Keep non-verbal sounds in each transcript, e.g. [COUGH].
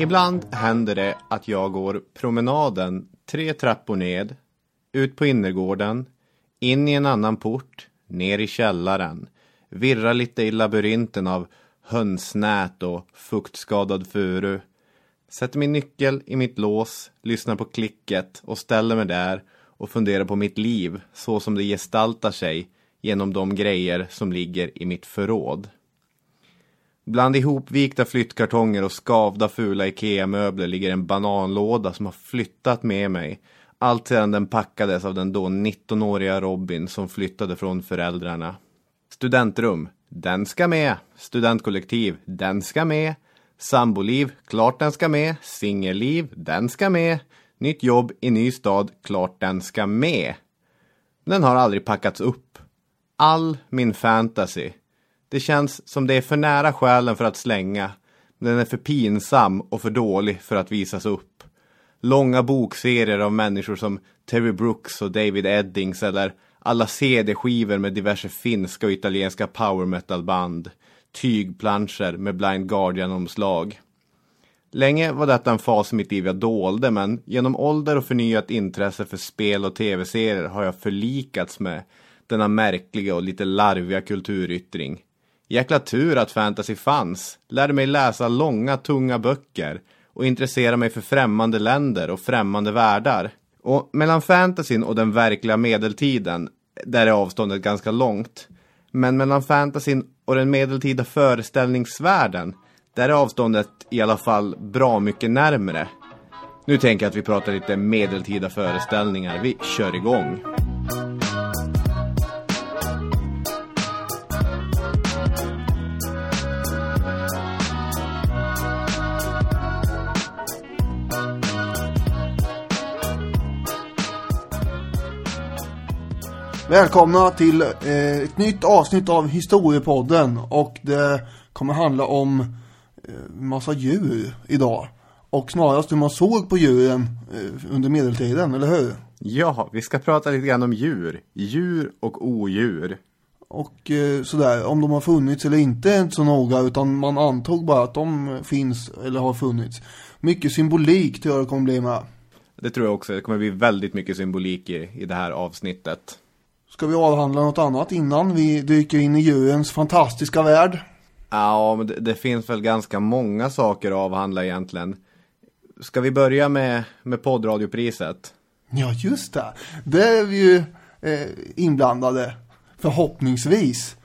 Ibland händer det att jag går promenaden tre trappor ned, ut på innergården, in i en annan port, ner i källaren, virrar lite i labyrinten av hönsnät och fuktskadad furu, sätter min nyckel i mitt lås, lyssnar på klicket och ställer mig där och funderar på mitt liv så som det gestaltar sig genom de grejer som ligger i mitt förråd. Bland ihopvikta flyttkartonger och skavda fula IKEA-möbler ligger en bananlåda som har flyttat med mig. Allt sedan den packades av den då 19-åriga Robin som flyttade från föräldrarna. Studentrum, den ska med. Studentkollektiv, den ska med. Samboliv, klart den ska med. Singelliv, den ska med. Nytt jobb i ny stad, klart den ska med. Den har aldrig packats upp. All min fantasy. Det känns som det är för nära själen för att slänga. Den är för pinsam och för dålig för att visas upp. Långa bokserier av människor som Terry Brooks och David Eddings eller alla CD-skivor med diverse finska och italienska power metal-band. Tygplanscher med Blind Guardian-omslag. Länge var detta en fas i mitt liv jag dolde, men genom ålder och förnyat intresse för spel och tv-serier har jag förlikats med denna märkliga och lite larviga kulturyttring. Jäkla tur att fantasy fanns. Lärde mig läsa långa, tunga böcker och intressera mig för främmande länder och främmande världar. Och mellan fantasyn och den verkliga medeltiden, där är avståndet ganska långt. Men mellan fantasyn och den medeltida föreställningsvärlden, där är avståndet i alla fall bra mycket närmre. Nu tänker jag att vi pratar lite medeltida föreställningar. Vi kör igång. Välkomna till eh, ett nytt avsnitt av Historiepodden och det kommer handla om eh, massa djur idag. Och snarast hur man såg på djuren eh, under medeltiden, eller hur? Ja, vi ska prata lite grann om djur. Djur och odjur. Och eh, sådär, om de har funnits eller inte är inte så noga utan man antog bara att de finns eller har funnits. Mycket symbolik tror jag det kommer bli med. Det tror jag också. Det kommer bli väldigt mycket symbolik i, i det här avsnittet. Ska vi avhandla något annat innan vi dyker in i djurens fantastiska värld? Ja, men det, det finns väl ganska många saker att avhandla egentligen. Ska vi börja med, med poddradiopriset? Ja, just det. Det är vi ju eh, inblandade, förhoppningsvis.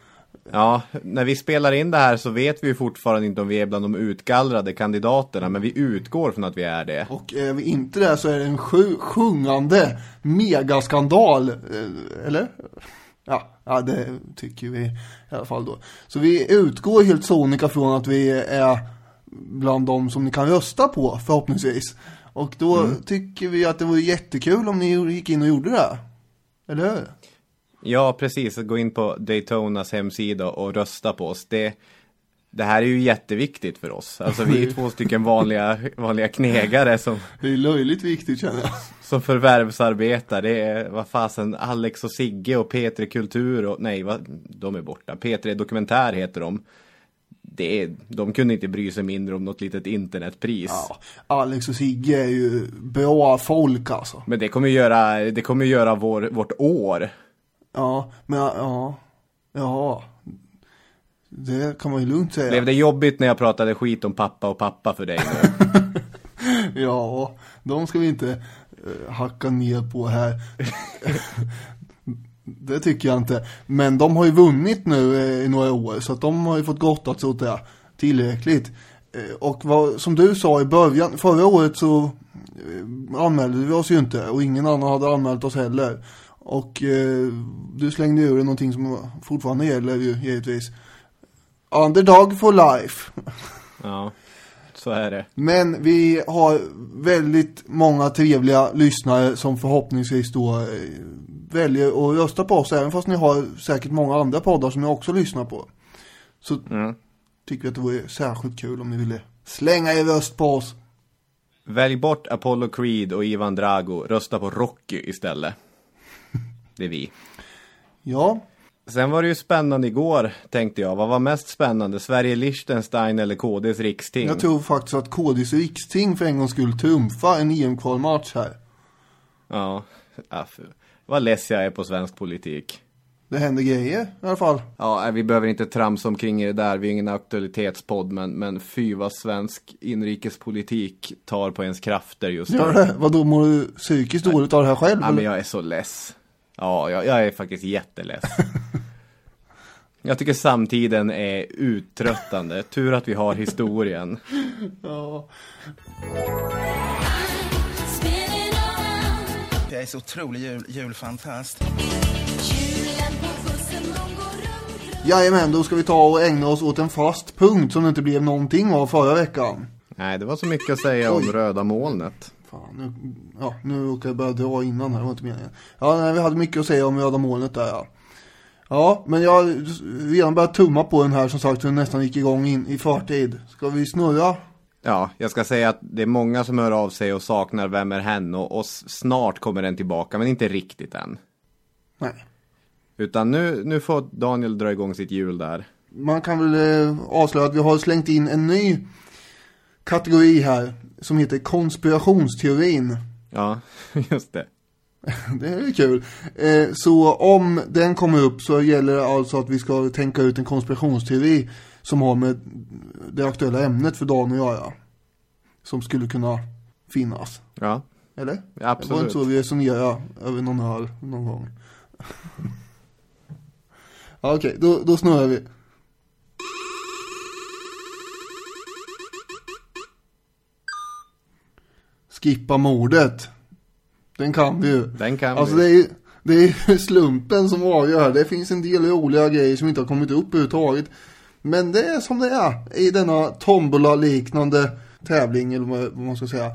Ja, när vi spelar in det här så vet vi ju fortfarande inte om vi är bland de utgallrade kandidaterna, men vi utgår från att vi är det. Och är vi inte det så är det en sju, sjungande megaskandal, eh, eller? Ja, ja, det tycker vi i alla fall då. Så vi utgår helt sonika från att vi är bland de som ni kan rösta på, förhoppningsvis. Och då Mm. tycker vi att det vore jättekul om ni gick in och gjorde det. Eller hur? Ja, precis. Gå in på Daytonas hemsida och rösta på oss. Det, det här är ju jätteviktigt för oss. Alltså vi är två stycken vanliga, vanliga knegare som, Det är löjligt viktigt känner jag. som förvärvsarbetar. Det är, vad fasen, Alex och Sigge och P3 Kultur och, nej, vad, de är borta. P3 Dokumentär heter de. Det är, de kunde inte bry sig mindre om något litet internetpris. Ja, Alex och Sigge är ju bra folk alltså. Men det kommer göra, det kommer göra vår, vårt år. Ja, men ja, ja. Det kan man ju lugnt säga. Blev det jobbigt när jag pratade skit om pappa och pappa för dig? [LAUGHS] Ja, de ska vi inte eh, hacka ner på här. [LAUGHS] det tycker jag inte. Men de har ju vunnit nu eh, i några år så att de har ju fått gottat sig åt det tillräckligt. Eh, och vad, som du sa i början, förra året så anmälde vi oss ju inte och ingen annan hade anmält oss heller. Och eh, du slängde ur dig någonting som fortfarande gäller ju givetvis. Underdog for life. [LAUGHS] Ja, så är det. Men vi har väldigt många trevliga lyssnare som förhoppningsvis då eh, väljer att rösta på oss. Även fast ni har säkert många andra poddar som ni också lyssnar på. Så Mm. tycker vi att det vore särskilt kul om ni ville slänga er röst på oss. Välj bort Apollo Creed och Ivan Drago. Rösta på Rocky istället. Det är vi. Ja, Sen var det ju spännande igår, tänkte jag. Vad var mest spännande? Sverige, Liechtenstein eller KDs riksting? jag tror faktiskt att KDs riksting för en gång skulle trumfa en EM-kvalmatch här. Ja, för... vad less jag är på svensk politik. Det händer grejer i alla fall. Ja, vi behöver inte tramsa omkring i det där. Vi är ingen aktualitetspodd, men, men fy vad svensk inrikespolitik tar på ens krafter just nu. Gör det? Vadå, mår du psykiskt dåligt av det här själv? Ja, men eller? jag är så less. Ja, jag, jag är faktiskt jätteless. [LAUGHS] jag tycker samtiden är uttröttande. Tur att vi har historien. [LAUGHS] Ja. Jag är så otrolig jul, julfantast. Jajamän, då ska vi ta och ägna oss åt en fast punkt som det inte blev någonting av förra veckan. Nej, det var så mycket att säga om röda molnet. Fan, nu, ja, nu råkade jag börja dra innan här, det var inte meningen. Ja, nej, vi hade mycket att säga om röda molnet där ja. Ja, men jag har redan börjat tumma på den här som sagt, den nästan gick igång in i förtid. Ska vi snurra? Ja, jag ska säga att det är många som hör av sig och saknar Vem är hen? Och, och snart kommer den tillbaka, men inte riktigt än. Nej. Utan nu, nu får Daniel dra igång sitt hjul där. Man kan väl eh, avslöja att vi har slängt in en ny kategori här som heter konspirationsteorin. Ja, [LAUGHS] just det. [LAUGHS] Det är kul. Eh, så om den kommer upp så gäller det alltså att vi ska tänka ut en konspirationsteori som har med det aktuella ämnet för dagen att göra. Som skulle kunna finnas. Ja, Eller? Det var absolut. inte så vi resonerade över någon öl någon gång. [LAUGHS] ja, Okej, då, då snurrar vi. Skippa mordet. Den kan vi ju. Den kan Alltså vi. det är det är [LAUGHS] slumpen som avgör. Det finns en del roliga grejer som inte har kommit upp överhuvudtaget. Men det är som det är i denna tombola-liknande tävling, eller vad man ska säga.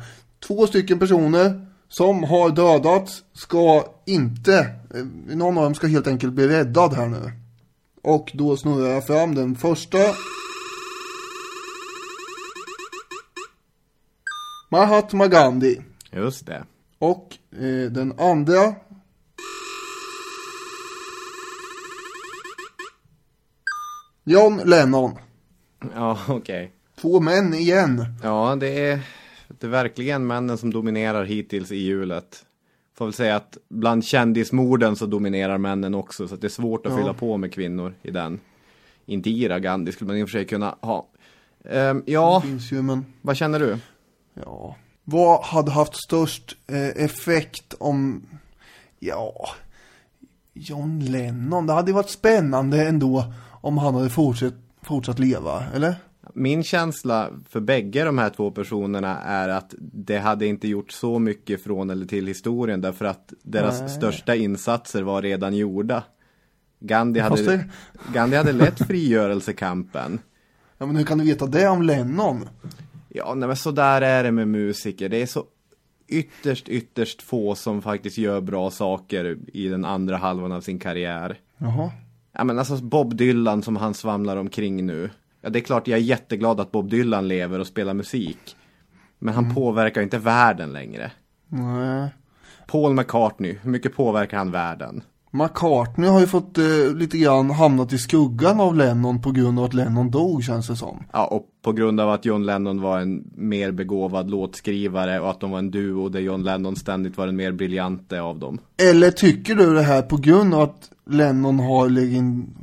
Två stycken personer som har dödats ska inte, någon av dem ska helt enkelt bli räddad här nu. Och då snurrar jag fram den första. Mahatma Gandhi. Just det. Och eh, den andra John Lennon. Ja, okej. Två män igen. Ja, det är, det är verkligen männen som dominerar hittills i hjulet. Får väl säga att bland kändismorden så dominerar männen också, så det är svårt att Ja. fylla på med kvinnor i den. Indira Gandhi skulle man i och för sig kunna ha. Ehm, ja, Finns ju men vad känner du? Ja. Vad hade haft störst eh, effekt om ja John Lennon. Det hade varit spännande ändå om han hade fortsatt, fortsatt leva, eller? Min känsla för bägge de här två personerna är att det hade inte gjort så mycket från eller till historien därför att deras Nej. största insatser var redan gjorda. Gandhi hade, det- Gandhi hade lett frigörelsekampen. Ja men hur kan du veta det om Lennon? Ja, nej, men så där är det med musiker. Det är så ytterst, ytterst få som faktiskt gör bra saker i den andra halvan av sin karriär. Jaha. Ja, men alltså Bob Dylan som han svamlar omkring nu. Ja, det är klart jag är jätteglad att Bob Dylan lever och spelar musik. Men han påverkar inte världen längre. Nej. Paul McCartney, hur mycket påverkar han världen? McCartney har ju fått eh, lite grann hamnat i skuggan av Lennon på grund av att Lennon dog känns det som. Ja, och på grund av att John Lennon var en mer begåvad låtskrivare och att de var en duo där John Lennon ständigt var den mer briljante av dem. Eller tycker du det här på grund av att Lennon har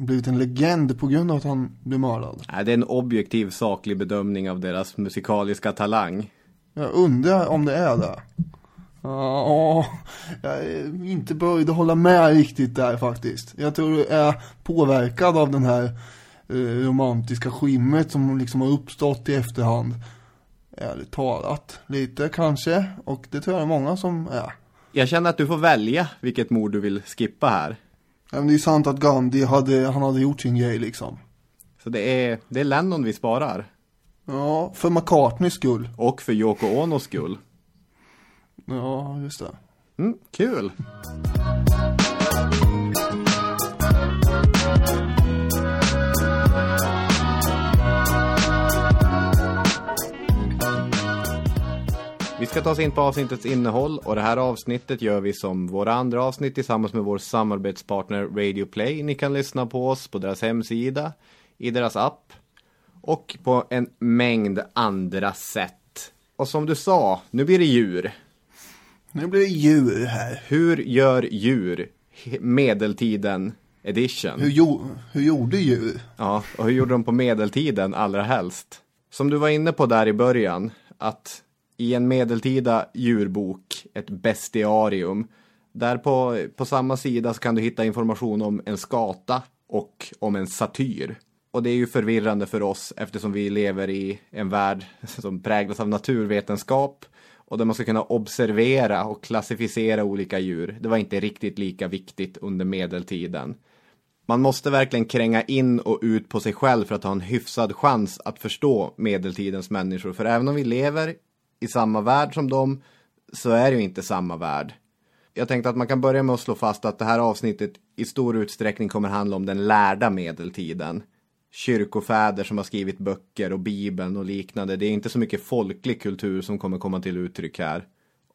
blivit en legend på grund av att han blev mördad? Nej, det är en objektiv saklig bedömning av deras musikaliska talang. Jag undrar om det är det. Ja, jag är inte böjd att hålla med riktigt där faktiskt. Jag tror jag är påverkad av den här eh, romantiska skimmet som liksom har uppstått i efterhand. Ärligt talat, lite kanske. Och det tror jag är många som är. Jag känner att du får välja vilket mord du vill skippa här. Ja, men det är sant att Gandhi hade, han hade gjort sin grej liksom. Så det är, det är Lennon vi sparar. Ja, för McCartneys skull. Och för Yoko Onos skull. Ja, just det. Mm, kul! Vi ska ta oss in på avsnittets innehåll och det här avsnittet gör vi som våra andra avsnitt tillsammans med vår samarbetspartner Radio Play. Ni kan lyssna på oss på deras hemsida, i deras app och på en mängd andra sätt. Och som du sa, nu blir det djur. Nu blir det djur här. Hur gör djur medeltiden edition? Hur, jo, hur gjorde djur? Ja, och hur gjorde de på medeltiden allra helst? Som du var inne på där i början, att i en medeltida djurbok, ett bestiarium, där på, på samma sida så kan du hitta information om en skata och om en satyr. Och det är ju förvirrande för oss eftersom vi lever i en värld som präglas av naturvetenskap och där man ska kunna observera och klassificera olika djur. Det var inte riktigt lika viktigt under medeltiden. Man måste verkligen kränga in och ut på sig själv för att ha en hyfsad chans att förstå medeltidens människor. För även om vi lever i samma värld som dem så är det ju inte samma värld. Jag tänkte att man kan börja med att slå fast att det här avsnittet i stor utsträckning kommer handla om den lärda medeltiden. Kyrkofäder som har skrivit böcker och bibeln och liknande. Det är inte så mycket folklig kultur som kommer komma till uttryck här.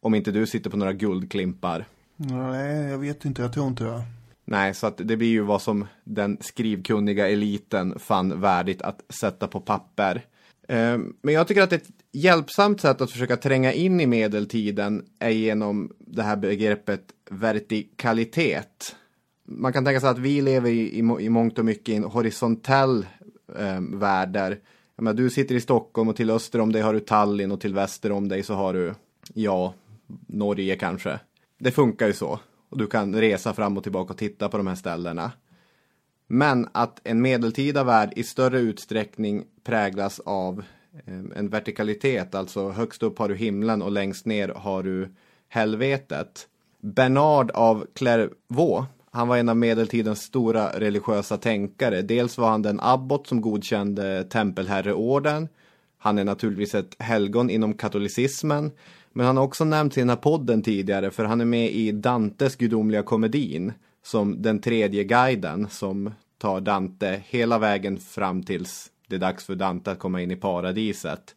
Om inte du sitter på några guldklimpar. Nej, jag vet inte, jag tror inte det. Nej, så att det blir ju vad som den skrivkunniga eliten fann värdigt att sätta på papper. Eh, Men jag tycker att ett hjälpsamt sätt att försöka tränga in i medeltiden är genom det här begreppet vertikalitet. Man kan tänka sig att vi lever i, i, i mångt och mycket i en horisontell eh, värld där menar, du sitter i Stockholm och till öster om dig har du Tallinn och till väster om dig så har du, ja, Norge kanske. Det funkar ju så. Och du kan resa fram och tillbaka och titta på de här ställena. Men att en medeltida värld i större utsträckning präglas av eh, en vertikalitet, alltså högst upp har du himlen och längst ner har du helvetet. Bernard av Clairvaux, han var en av medeltidens stora religiösa tänkare. Dels var han den abbot som godkände tempelherreorden. Han är naturligtvis ett helgon inom katolicismen. Men han har också nämnts i den här podden tidigare för han är med i Dantes gudomliga komedin som den tredje guiden som tar Dante hela vägen fram tills det är dags för Dante att komma in i paradiset.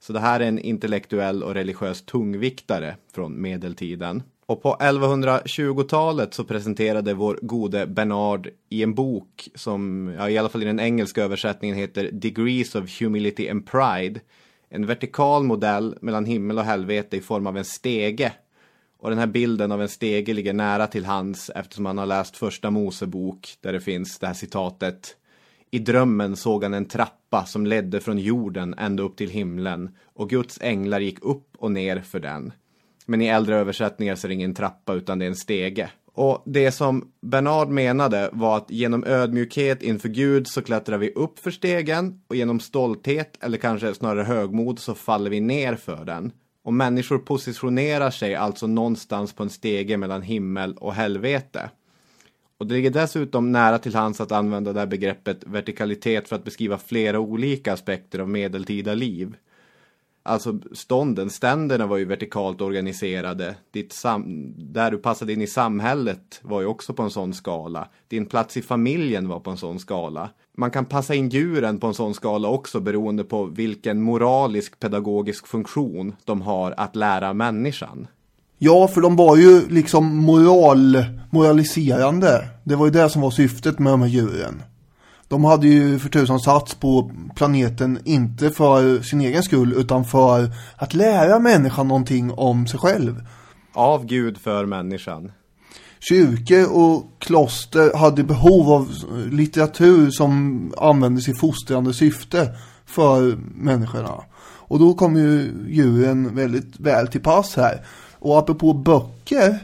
Så det här är en intellektuell och religiös tungviktare från medeltiden. Och på 1120-talet så presenterade vår gode Bernard i en bok som, ja, i alla fall i den engelska översättningen heter Degrees of Humility and Pride. En vertikal modell mellan himmel och helvete i form av en stege. Och den här bilden av en stege ligger nära till hands eftersom han har läst första Mosebok där det finns det här citatet. I drömmen såg han en trappa som ledde från jorden ända upp till himlen och Guds änglar gick upp och ner för den. Men i äldre översättningar så är det ingen trappa utan det är en stege. Och det som Bernard menade var att genom ödmjukhet inför Gud så klättrar vi upp för stegen och genom stolthet eller kanske snarare högmod så faller vi ner för den. Och människor positionerar sig alltså någonstans på en stege mellan himmel och helvete. Och det ligger dessutom nära till hands att använda det här begreppet vertikalitet för att beskriva flera olika aspekter av medeltida liv. Alltså stånden, ständerna var ju vertikalt organiserade. Ditt sam där du passade in i samhället var ju också på en sån skala. Din plats i familjen var på en sån skala. Man kan passa in djuren på en sån skala också beroende på vilken moralisk pedagogisk funktion de har att lära människan. Ja, för de var ju liksom moral, moraliserande. Det var ju det som var syftet med de här djuren. De hade ju för tusan sats på planeten inte för sin egen skull utan för att lära människan någonting om sig själv. Av Gud för människan. Kyrkor och kloster hade behov av litteratur som användes i fostrande syfte för människorna. Och då kom ju djuren väldigt väl till pass här. Och apropå böcker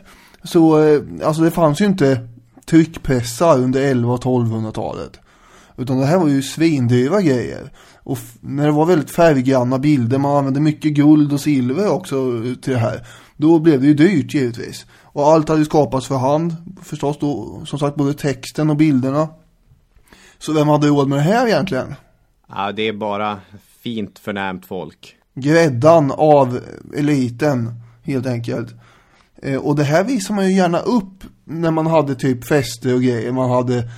så, eh, alltså det fanns ju inte tryckpressar under 11 och 1200-talet. Utan det här var ju svindyra grejer. Och när det var väldigt färggranna bilder, man använde mycket guld och silver också till det här. Då blev det ju dyrt givetvis. Och allt hade skapats för hand. Förstås då, som sagt, både texten och bilderna. Så vem hade råd med det här egentligen? Ja, det är bara fint förnämt folk. Gräddan av eliten, helt enkelt. Eh, och det här visar man ju gärna upp när man hade typ fester och grejer. Man hade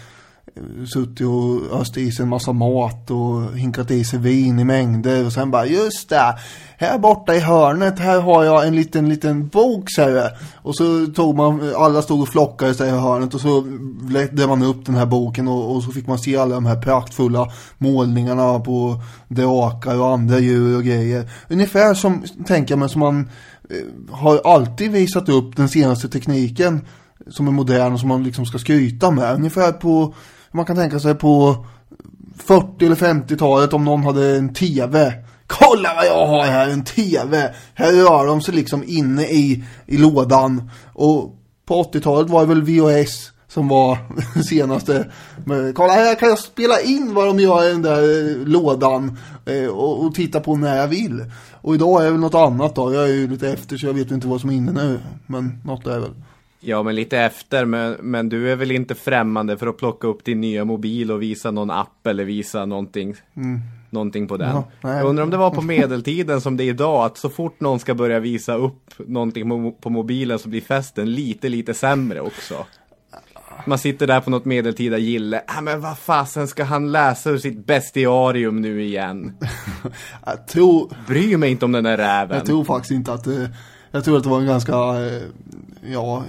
suttit och öst i sig en massa mat och hinkat i sig vin i mängder och sen bara just det, här borta i hörnet här har jag en liten liten bok säger och så tog man, alla stod och flockade sig i hörnet och så ledde man upp den här boken och, och, så fick man se alla de här praktfulla målningarna på drakar och andra djur och grejer ungefär som, tänker jag mig, som man eh, har alltid visat upp den senaste tekniken som är modern och som man liksom ska skryta med. Ungefär på man kan tänka sig på 40 eller 50-talet om någon hade en tv. Kolla vad jag har här, en tv. Här rör de sig liksom inne i, i lådan. Och på 80-talet var det väl VHS som var [LAUGHS] senaste. Men, kolla här kan jag spela in vad de gör i den där eh, lådan eh, och, och, titta på när jag vill. Och idag är det väl något annat då. Jag är ju lite efter så jag vet inte vad som är inne nu. Men något är väl. Ja, men lite efter. Men, men du är väl inte främmande för att plocka upp din nya mobil och visa någon app eller visa någonting, mm. någonting på den. Ja, Jag undrar om det var på [LAUGHS] medeltiden som det är idag. Att så fort någon ska börja visa upp någonting på mobilen så blir festen lite, lite sämre också. Man sitter där på något medeltida gille. Ah, men vad fasen ska han läsa ur sitt bestiarium nu igen? [LAUGHS] jag tror... Bryr mig inte om den där räven. Jag tror faktiskt inte att det jag tror att det var en ganska, eh, ja,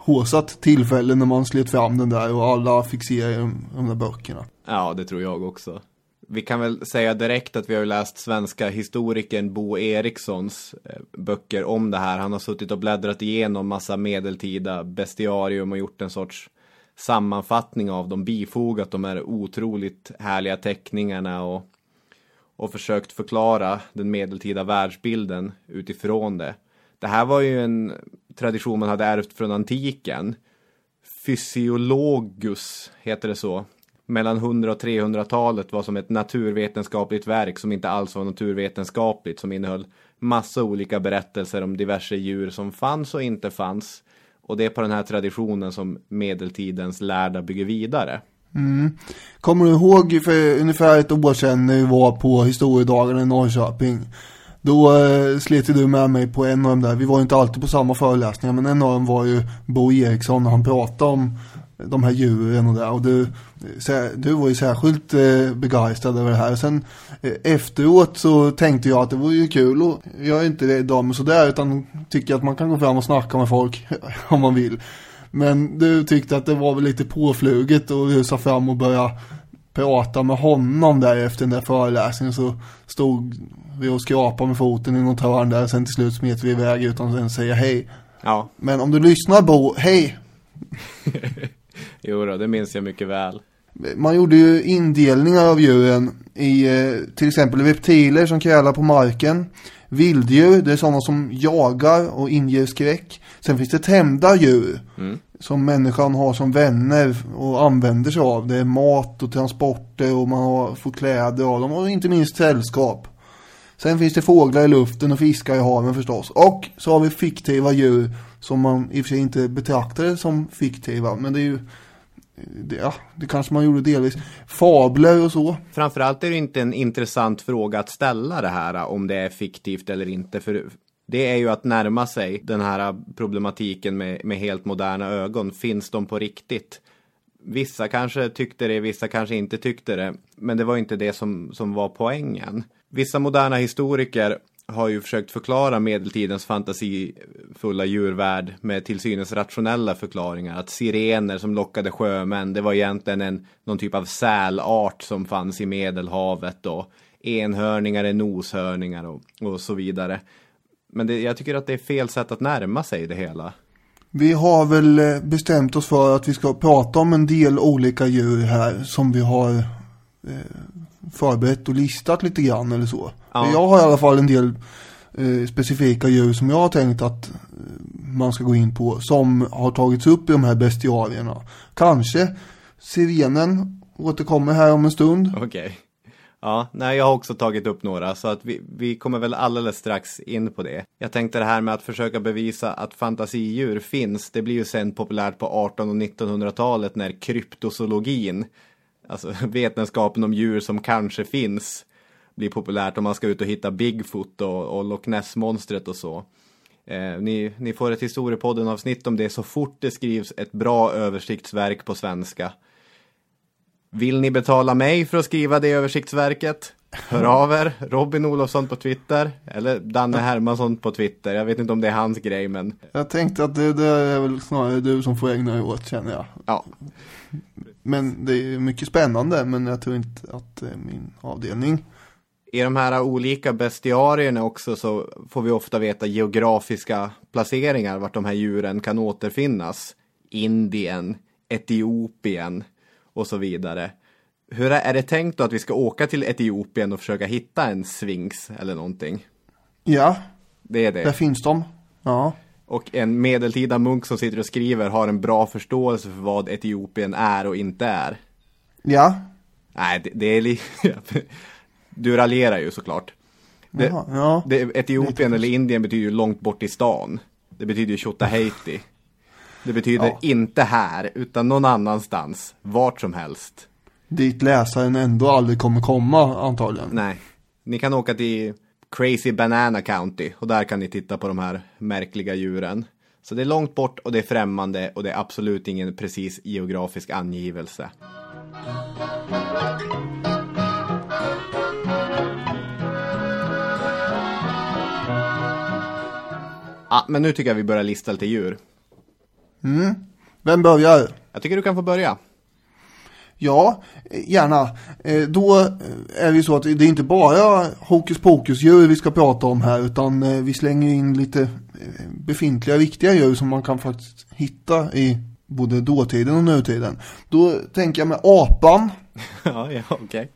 upphåsat tillfälle när man slet fram den där och alla fick se de där böckerna. Ja, det tror jag också. Vi kan väl säga direkt att vi har läst svenska historikern Bo Erikssons eh, böcker om det här. Han har suttit och bläddrat igenom massa medeltida bestiarium och gjort en sorts sammanfattning av dem, bifogat de här otroligt härliga teckningarna och och försökt förklara den medeltida världsbilden utifrån det. Det här var ju en tradition man hade ärvt från antiken. Fysiologus heter det så. Mellan 100 och 300-talet var som ett naturvetenskapligt verk som inte alls var naturvetenskapligt som innehöll massa olika berättelser om diverse djur som fanns och inte fanns. Och det är på den här traditionen som medeltidens lärda bygger vidare. Mm. Kommer du ihåg för ungefär ett år sedan när vi var på historiedagarna i Norrköping? Då eh, slet du med mig på en av dem där. Vi var ju inte alltid på samma föreläsningar men en av dem var ju Bo Eriksson och han pratade om de här djuren och det. Och du, eh, du var ju särskilt eh, begeistrad över det här. Sen eh, efteråt så tänkte jag att det vore ju kul och jag är inte det idag med sådär utan tycker att man kan gå fram och snacka med folk [LAUGHS] om man vill. Men du tyckte att det var väl lite påfluget och rusa fram och börja prata med honom där efter den där föreläsningen så stod vi och skrapade med foten i något hörn där sen till slut smet vi iväg utan att ens säga hej. Ja. Men om du lyssnar Bo, hej! [LAUGHS] jo då, det minns jag mycket väl. Man gjorde ju indelningar av djuren i eh, till exempel reptiler som krälar på marken, vilddjur, det är sådana som jagar och inger skräck. Sen finns det tämda djur. Som människan har som vänner och använder sig av. Det är mat och transporter och man har, får kläder av dem och inte minst sällskap. Sen finns det fåglar i luften och fiskar i haven förstås. Och så har vi fiktiva djur som man i och för sig inte betraktade som fiktiva. Men det är ju, det, ja, det kanske man gjorde delvis. Fabler och så. Framförallt är det inte en intressant fråga att ställa det här om det är fiktivt eller inte. För det är ju att närma sig den här problematiken med, med helt moderna ögon. Finns de på riktigt? Vissa kanske tyckte det, vissa kanske inte tyckte det. Men det var inte det som, som var poängen. Vissa moderna historiker har ju försökt förklara medeltidens fantasifulla djurvärld med till synes rationella förklaringar. Att sirener som lockade sjömän, det var egentligen en, någon typ av sälart som fanns i Medelhavet och enhörningar är noshörningar och, och så vidare. Men det, jag tycker att det är fel sätt att närma sig det hela. Vi har väl eh, bestämt oss för att vi ska prata om en del olika djur här som vi har eh, förberett och listat lite grann eller så. Ja. Jag har i alla fall en del eh, specifika djur som jag har tänkt att eh, man ska gå in på som har tagits upp i de här bestiarierna. Kanske sirenen återkommer här om en stund. Okej. Ja, nej, jag har också tagit upp några så att vi, vi kommer väl alldeles strax in på det. Jag tänkte det här med att försöka bevisa att fantasidjur finns, det blir ju sen populärt på 18 och 1900-talet när kryptozoologin, alltså [LAUGHS] vetenskapen om djur som kanske finns, blir populärt om man ska ut och hitta Bigfoot och, och Loch Ness-monstret och så. Eh, ni, ni får ett historiepodden-avsnitt om det så fort det skrivs ett bra översiktsverk på svenska. Vill ni betala mig för att skriva det översiktsverket? Hör av er, Robin Olofsson på Twitter eller Danne Hermansson på Twitter. Jag vet inte om det är hans grej men Jag tänkte att det, det är väl snarare du som får ägna dig åt känner jag. ja. Men det är mycket spännande men jag tror inte att det är min avdelning. I de här olika bestiarierna också så får vi ofta veta geografiska placeringar vart de här djuren kan återfinnas. Indien, Etiopien och så vidare. Hur är, är det tänkt då att vi ska åka till Etiopien och försöka hitta en sphinx eller någonting? Ja, Det är det. där finns de. Ja. Och en medeltida munk som sitter och skriver har en bra förståelse för vad Etiopien är och inte är. Ja, Nej, det, det är li... [LAUGHS] Du raljerar ju såklart. Det, Jaha, ja. det, Etiopien eller Indien betyder ju långt bort i stan. Det betyder ju Tjotahejti. Det betyder Ja. inte här, utan någon annanstans. Vart som helst. dit läsaren ändå aldrig kommer komma antagligen. Nej. Ni kan åka till Crazy Banana County och där kan ni titta på de här märkliga djuren. Så det är långt bort och det är främmande och det är absolut ingen precis geografisk angivelse. Ja, men nu tycker jag vi börjar lista lite djur. Vem börjar? Jag tycker du kan få börja. Ja, gärna. Eh, Då eh, är det ju så att det är inte bara hokus pokus djur vi ska prata om här utan eh, vi slänger in lite befintliga viktiga djur som man kan faktiskt hitta i både dåtiden och nutiden. Då tänker jag med apan. [LAUGHS] ja, ja, okej.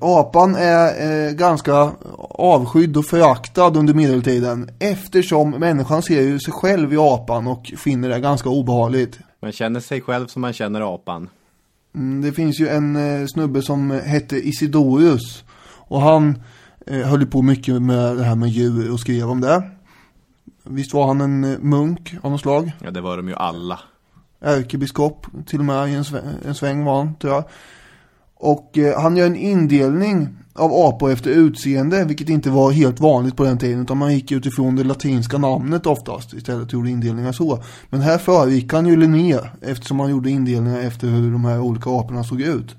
Apan är eh, ganska avskydd och föraktad under medeltiden eftersom människan ser ju sig själv i apan och finner det ganska obehagligt. Man känner sig själv som man känner apan. Mm, Det finns ju en eh, snubbe som hette Isidorus. Och han eh, höll ju på mycket med det här med djur och skrev om det. Visst var han en eh, munk av något slag? Ja, det var de ju alla. Ärkebiskop till och med i en, sväng, en sväng var han, tror jag. Och eh, han gör en indelning av apor efter utseende, vilket inte var helt vanligt på den tiden, utan man gick utifrån det latinska namnet oftast, istället gjorde indelningar så. Men här föregick han ju Linné, eftersom han gjorde indelningar efter hur de här olika aporna såg ut.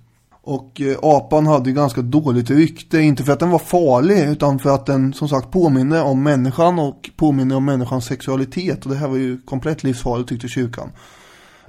Och eh, apan hade ju ganska dåligt rykte, inte för att den var farlig, utan för att den som sagt påminner om människan och påminner om människans sexualitet. Och det här var ju komplett livsfarligt tyckte kyrkan.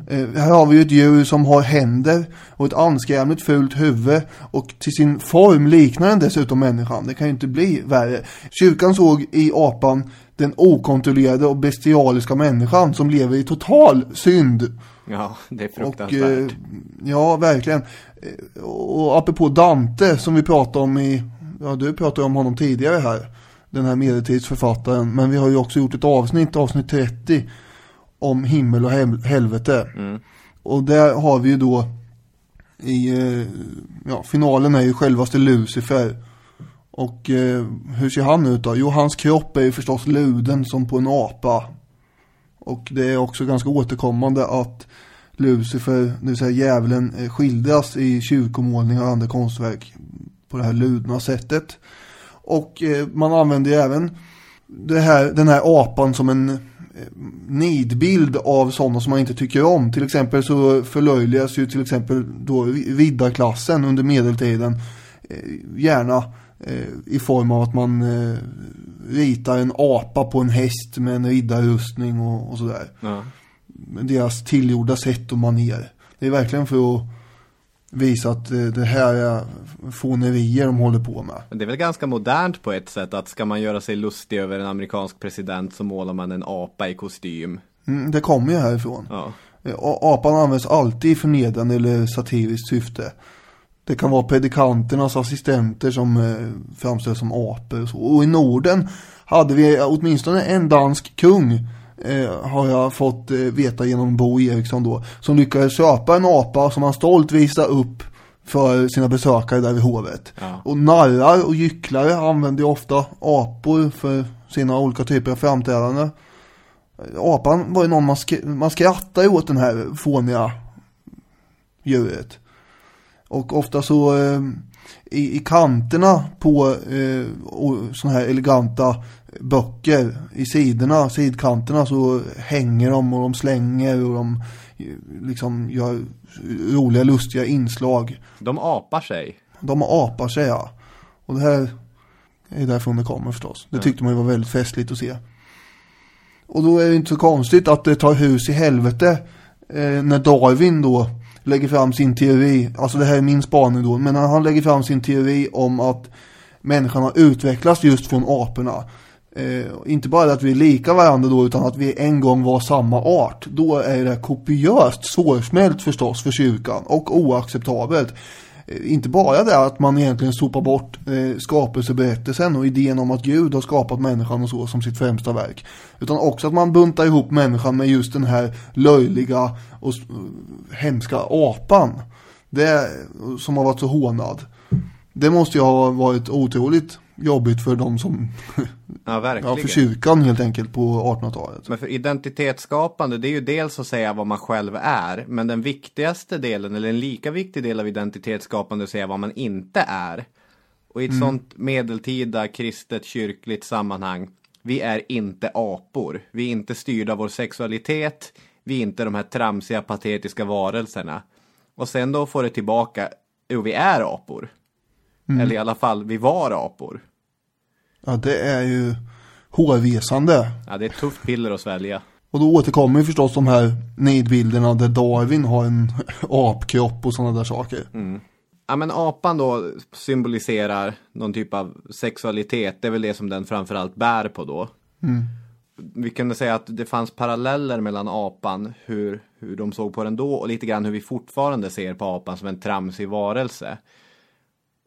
Eh, här har vi ju ett djur som har händer och ett anskrämligt fult huvud och till sin form liknar den dessutom människan. Det kan ju inte bli värre. Kyrkan såg i apan den okontrollerade och bestialiska människan som lever i total synd. Ja, det är Och, fruktansvärt. eh, ja, verkligen. Eh, Och apropå Dante som vi pratade om i, ja du pratade om honom tidigare här. den här medeltidsförfattaren. Men vi har ju också gjort ett avsnitt, avsnitt 30, om himmel och hel helvete. Och där har vi ju då i, eh, ja, finalen är ju självaste Lucifer. Och eh, hur ser han ut då? Jo, hans kropp är ju förstås luden som på en apa. Och det är också ganska återkommande att Lucifer, det vill säga djävulen, eh, skildras i kyrkomålningar och andra konstverk på det här ludna sättet. Och eh, man använder ju även det här, den här apan som en nidbild av sådana som man inte tycker om. Till exempel så förlöjligas ju till exempel då viddarklassen under medeltiden eh, gärna eh, i form av att man eh, ritar en apa på en häst med en riddarrustning och, och sådär. Ja. Deras tillgjorda sätt och maner. Det är verkligen för att visa att eh, det här är fånerier de håller på med. Men det är väl ganska modernt på ett sätt att ska man göra sig lustig över en amerikansk president så målar man en apa i kostym. Mm, det kommer ju härifrån. Ja. Eh, Apan används alltid i förnedrande eller satiriskt syfte. Det kan vara predikanternas assistenter som eh, framställs som apor och så. Och i Norden hade vi åtminstone en dansk kung eh, har jag fått eh, veta genom Bo Eriksson då. Som lyckades köpa en apa som han stolt visade upp för sina besökare där vid hovet. Ja. Och narrar och gycklare använder ofta apor för sina olika typer av framträdanden. Apan var ju någon man, sk- man skrattar ju åt den här fåniga djuret. Och ofta så eh, i, i kanterna på eh, sådana här eleganta böcker i sidorna, sidkanterna så hänger de och de slänger och de liksom gör roliga lustiga inslag. De apar sig. De apar sig ja. Och det här är därifrån det kommer förstås. Det tyckte man ju var väldigt festligt att se. Och då är det inte så konstigt att det tar hus i helvete eh, när Darwin då lägger fram sin teori. Alltså det här är min spaning då. Men när han lägger fram sin teori om att människan har utvecklats just från aporna. Eh, inte bara att vi är lika varandra då utan att vi en gång var samma art. Då är det kopiöst svårsmält förstås för kyrkan och oacceptabelt. Eh, inte bara det att man egentligen sopar bort eh, skapelseberättelsen och idén om att Gud har skapat människan och så som sitt främsta verk. Utan också att man buntar ihop människan med just den här löjliga och eh, hemska apan. Det eh, som har varit så hånad. Det måste ju ha varit otroligt jobbigt för de som, Ja, verkligen. ja för kyrkan helt enkelt på 1800-talet. Men för identitetsskapande, det är ju dels att säga vad man själv är. Men den viktigaste delen, eller en lika viktig del av identitetsskapande, är att säga vad man inte är. Och i ett sånt medeltida kristet kyrkligt sammanhang, vi är inte apor. Vi är inte styrda av vår sexualitet. Vi är inte de här tramsiga, patetiska varelserna. Och sen då får det tillbaka, jo vi är apor. Eller i alla fall, vi var apor. Ja det är ju hårresande. Ja, det är ett tufft piller att svälja. Och då återkommer ju förstås de här nidbilderna där Darwin har en [LAUGHS] apkropp och sådana där saker. Ja men apan då symboliserar någon typ av sexualitet. Det är väl det som den framförallt bär på då. Vi kunde säga att det fanns paralleller mellan apan, hur, hur de såg på den då och lite grann hur vi fortfarande ser på apan som en tramsig varelse.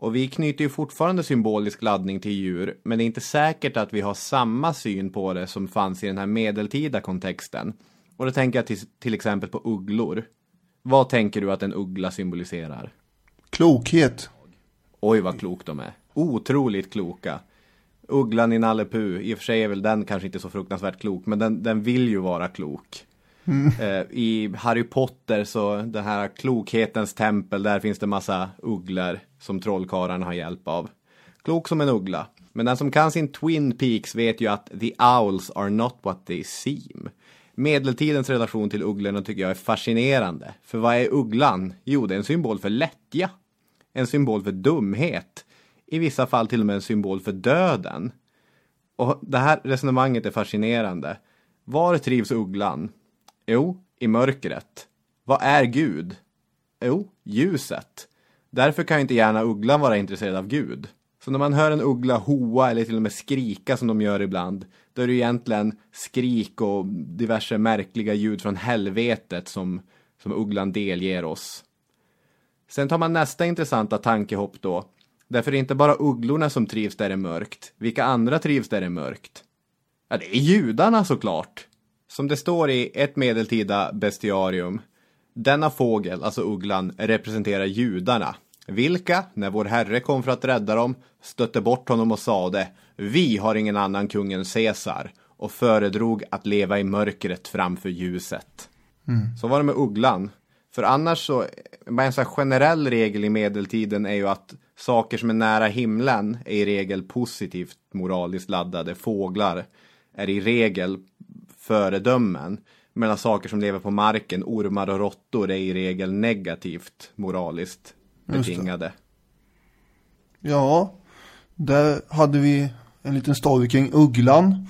Och vi knyter ju fortfarande symbolisk laddning till djur, men det är inte säkert att vi har samma syn på det som fanns i den här medeltida kontexten. Och då tänker jag till, till exempel på ugglor. Vad tänker du att en uggla symboliserar? Klokhet. Oj vad klok de är. Otroligt kloka. Ugglan i Nalle Puh, i och för sig är väl den kanske inte så fruktansvärt klok, men den, den vill ju vara klok. Eh, I Harry Potter så, den här klokhetens tempel, där finns det massa ugglor som trollkarlarna har hjälp av. Klok som en uggla. Men den som kan sin Twin Peaks vet ju att the owls are not what they seem. Medeltidens relation till ugglorna tycker jag är fascinerande. För vad är ugglan? Jo, det är en symbol för lättja. En symbol för dumhet. I vissa fall till och med en symbol för döden. Och det här resonemanget är fascinerande. Var trivs ugglan? Jo, i mörkret. Vad är Gud? Jo, ljuset. Därför kan ju inte gärna ugglan vara intresserad av Gud. Så när man hör en uggla hoa eller till och med skrika som de gör ibland, då är det egentligen skrik och diverse märkliga ljud från helvetet som, som ugglan delger oss. Sen tar man nästa intressanta tankehopp då. Därför är det inte bara ugglorna som trivs där det är mörkt. Vilka andra trivs där det är mörkt? Ja, det är judarna såklart. Som det står i ett medeltida bestiarium. Denna fågel, alltså ugglan, representerar judarna. Vilka, när vår Herre kom för att rädda dem, stötte bort honom och sade Vi har ingen annan kung än Caesar och föredrog att leva i mörkret framför ljuset. Så var det med ugglan. För annars så, en här generell regel i medeltiden är ju att saker som är nära himlen är i regel positivt moraliskt laddade. Fåglar är i regel föredömen. Medan saker som lever på marken, ormar och råttor, är i regel negativt moraliskt betingade. Ja, där hade vi en liten story kring ugglan.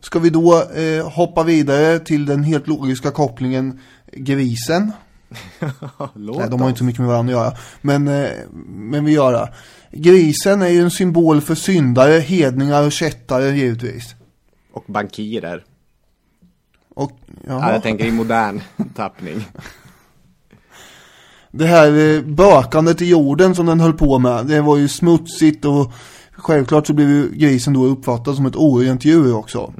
Ska vi då eh, hoppa vidare till den helt logiska kopplingen grisen? [LAUGHS] Nej, de har inte så mycket med varandra att göra. Men, eh, men vi gör det. Grisen är ju en symbol för syndare, hedningar och kättare givetvis. Och bankirer. Och, Ja, jag tänker i modern [LAUGHS] tappning. Det här eh, bökandet i jorden som den höll på med, det var ju smutsigt och självklart så blev ju grisen då uppfattad som ett orent djur också.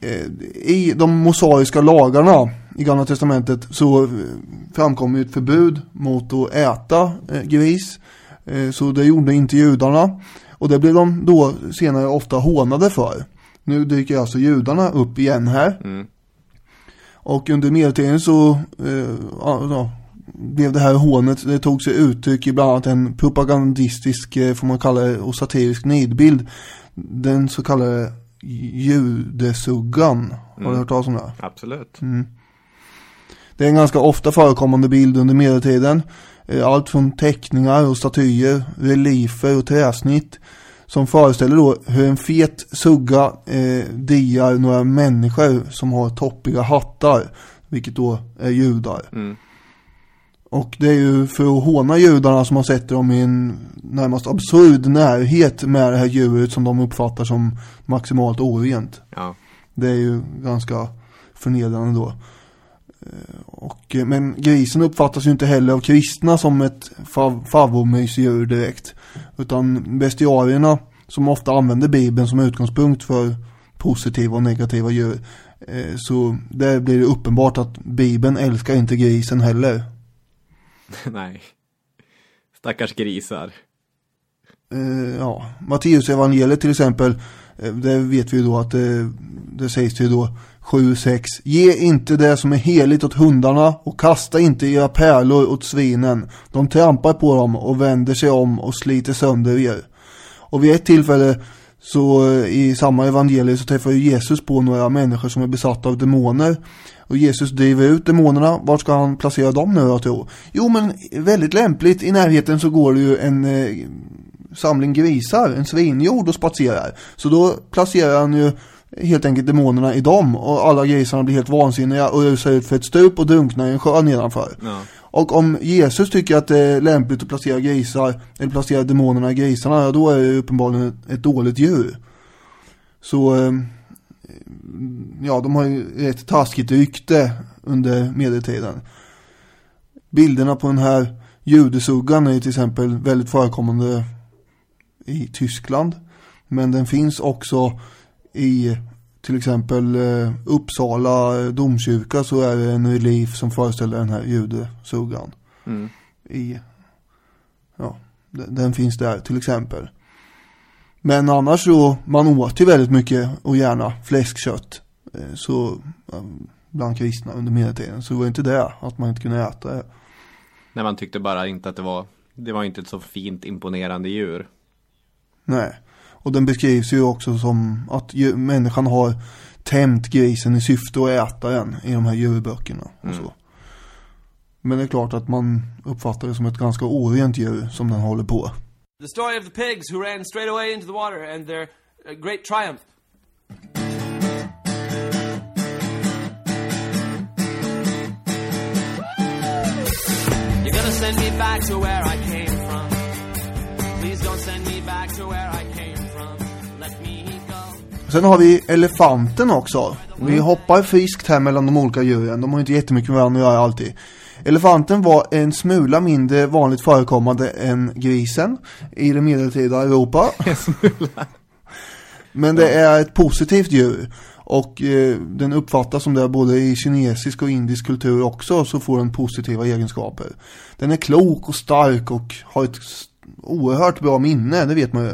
Eh, I de mosaiska lagarna i gamla testamentet så eh, framkom ju ett förbud mot att äta gris. Så det gjorde inte judarna. Och det blev de då senare ofta hånade för. Nu dyker alltså judarna upp igen här. Och under medeltiden så eh, ja, blev det här hånet, det tog sig uttryck i bland annat en propagandistisk, eh, får man kalla det, och satirisk nidbild. Den så kallade judesuggan. Har du hört talas om det? Absolut. Det är en ganska ofta förekommande bild under medeltiden. Eh, Allt från teckningar och statyer, reliefer och träsnitt. Som föreställer då hur en fet sugga eh, diar några människor som har toppiga hattar. Vilket då är judar. Och det är ju för att håna judarna som man sätter dem i en närmast absurd närhet med det här djuret som de uppfattar som maximalt orent. Ja. Det är ju ganska förnedrande då. Eh, Och, eh, men grisen uppfattas ju inte heller av kristna som ett fav favoritmysdjur direkt. Utan bestiarierna som ofta använder bibeln som utgångspunkt för positiva och negativa djur. eh, Så där blir det uppenbart att bibeln älskar inte grisen heller. [LAUGHS] Nej. Stackars grisar. eh, ja, Matteus evangeliet till exempel, eh, där vet vi ju då att det, det sägs ju då 7-6. Ge inte det som är heligt åt hundarna och kasta inte era pärlor åt svinen. De trampar på dem och vänder sig om och sliter sönder er. Och vid ett tillfälle så eh, i samma evangelium så träffar ju Jesus på några människor som är besatta av demoner. Och Jesus driver ut demonerna. Vart ska han placera dem nu då tro? Jo men väldigt lämpligt. I närheten så går det ju en eh, samling grisar, en svinjord och spatserar. Så då placerar han ju helt enkelt demonerna i dem och alla grisarna blir helt vansinniga och rusar ut för ett stup och drunknar i en sjö nedanför. Ja. Och om Jesus tycker att det är lämpligt att placera grisar, eller placera demonerna i grisarna, ja, då är det uppenbarligen ett, ett dåligt djur. Så, eh, ja, de har ju ett taskigt rykte under medeltiden. Bilderna på den här judesuggan är till exempel väldigt förekommande i Tyskland. Men den finns också i till exempel eh, Uppsala domkyrka så är det en relief som föreställer den här judesuggan. Mm. I, ja, den, finns där till exempel. Men annars så, man åt ju väldigt mycket och gärna fläskkött. Eh, så, bland kristna under medeltiden. Så det var inte det, att man inte kunde äta det. När man tyckte bara inte att det var, det var inte ett så fint imponerande djur. Nej. Och den beskrivs ju också som att människan har tämt grisen i syfte att äta den i de här djurböckerna och så. Men det är klart att man uppfattar det som ett ganska orent djur som den håller på. The story of the pigs who ran straight away into the water and their uh, great triumph. You're gonna send me back to where I came from. Please don't send me back to where I Sen har vi elefanten också. Vi hoppar friskt här mellan de olika djuren. De har inte jättemycket med varandra att göra alltid. Elefanten var en smula mindre vanligt förekommande än grisen i det medeltida Europa. [LAUGHS] Men det är ett positivt djur. Och eh, den uppfattas som det både i kinesisk och indisk kultur också så får den positiva egenskaper. Den är klok och stark och har ett oerhört bra minne, det vet man ju.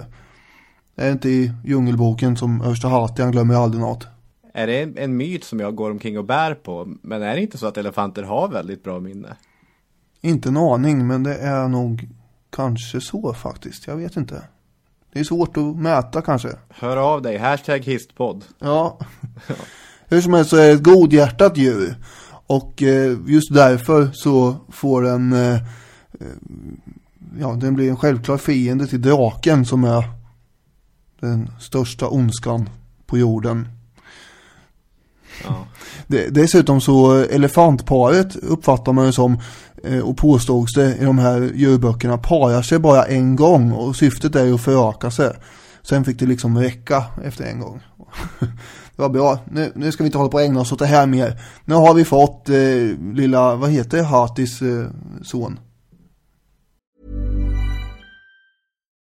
Det är inte i djungelboken som Översta Hatian glömmer aldrig något. Är det en, en myt som jag går omkring och bär på? Men är det inte så att elefanter har väldigt bra minne? Inte en aning, men det är nog kanske så faktiskt. Jag vet inte. Det är svårt att mäta kanske. Hör av dig, hashtag histpodd. Ja. [LAUGHS] Hur som helst så är det ett godhjärtat djur. Och eh, just därför så får den, eh, eh, ja den blir en självklar fiende till draken som är den största ondskan på jorden. Ja. Dessutom så elefantparet uppfattar man ju som eh, och påstås det i de här djurböckerna parar sig bara en gång och syftet är ju att föröka sig. Sen fick det liksom räcka efter en gång. [LAUGHS] Det var bra. Nu, nu ska vi inte hålla på och ägna oss åt det här mer. Nu har vi fått eh, lilla, vad heter Hatis eh, son?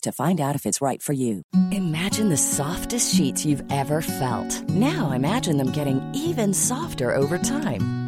to find out if it's right for you. Imagine the softest sheets you've ever felt. Now imagine them getting even softer over time.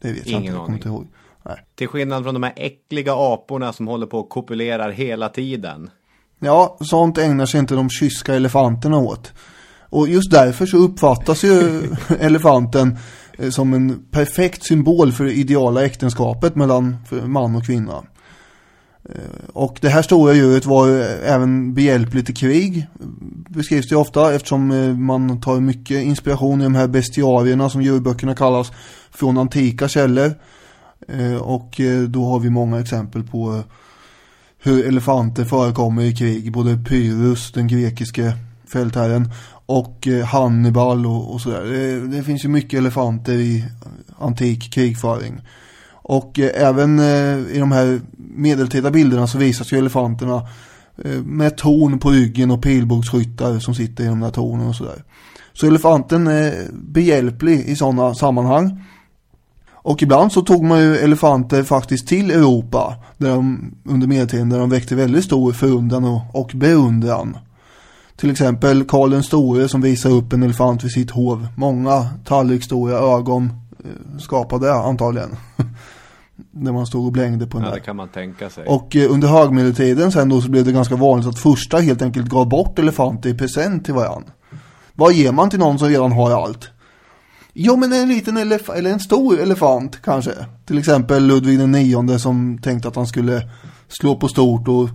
Det vet jag Ingen inte. Jag kommer inte ihåg. Nej. Till skillnad från de här äckliga aporna som håller på och kopulerar hela tiden. Ja, sånt ägnar sig inte de kyska elefanterna åt. Och just därför så uppfattas ju [LAUGHS] elefanten eh, som en perfekt symbol för det ideala äktenskapet mellan man och kvinna. Eh, Och det här stora djuret var även behjälpligt i krig, beskrivs det ofta, eftersom eh, man tar mycket inspiration i de här bestiarierna som djurböckerna kallas från antika källor. Eh, och eh, då har vi många exempel på eh, hur elefanter förekommer i krig. Både Pyrrhus, den grekiske fältherren, och Hannibal och, och sådär. Det, det finns ju mycket elefanter i antik krigföring. Och eh, även eh, i de här medeltida bilderna så visas ju elefanterna eh, med torn på ryggen och pilbågsskyttar som sitter i de där tornen och sådär. Så elefanten är behjälplig i sådana sammanhang. Och ibland så tog man ju elefanter faktiskt till Europa där de, under medeltiden där de väckte väldigt stor förundran och, och beundran. Till exempel Karl den store som visar upp en elefant vid sitt hov. Många tallriksstora ögon eh, skapade antagligen. [LAUGHS] När man stod och blängde på den Ja, där. det kan man tänka sig. Och eh, under högmedeltiden sen då så blev det ganska vanligt att första helt enkelt gav bort elefanter i present till varandra. Vad ger man till någon som redan har allt? Jo men en liten elefant, eller en stor elefant kanske. Till exempel Ludvig den nionde som tänkte att han skulle slå på stort och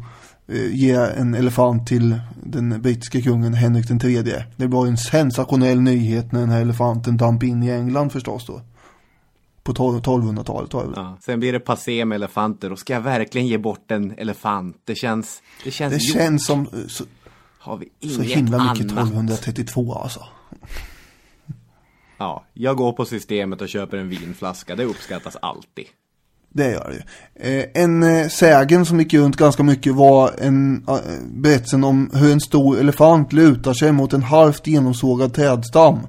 eh, ge en elefant till den brittiske kungen Henrik den tredje. Det var en sensationell nyhet när den här elefanten damp in i England förstås då. På 1200-talet var det. Ja. Sen blir det passé med elefanter och ska jag verkligen ge bort en elefant? Det känns... Det känns, Det känns som så, Har vi så inget himla mycket annat? 1232 alltså. Ja, jag går på systemet och köper en vinflaska. Det uppskattas alltid. Det gör det ju. Eh, En eh, sägen som gick runt ganska mycket var en eh, berättelsen om hur en stor elefant lutar sig mot en halvt genomsågad trädstam.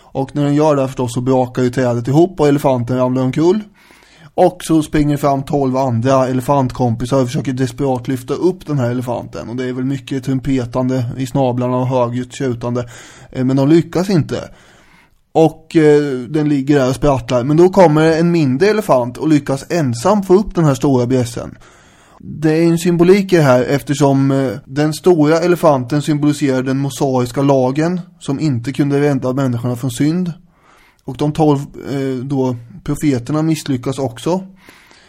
Och när den gör det förstås så brakar ju trädet ihop och elefanten ramlar omkull. Och så springer fram 12 andra elefantkompisar och försöker desperat lyfta upp den här elefanten. Och det är väl mycket trumpetande i snablarna och högljutt tjutande. Eh, men de lyckas inte. Och eh, den ligger där och sprattlar. Men då kommer en mindre elefant och lyckas ensam få upp den här stora bjässen. Det är en symbolik i det här eftersom eh, den stora elefanten symboliserar den mosaiska lagen som inte kunde rädda människorna från synd. Och de tolv eh, då profeterna misslyckas också.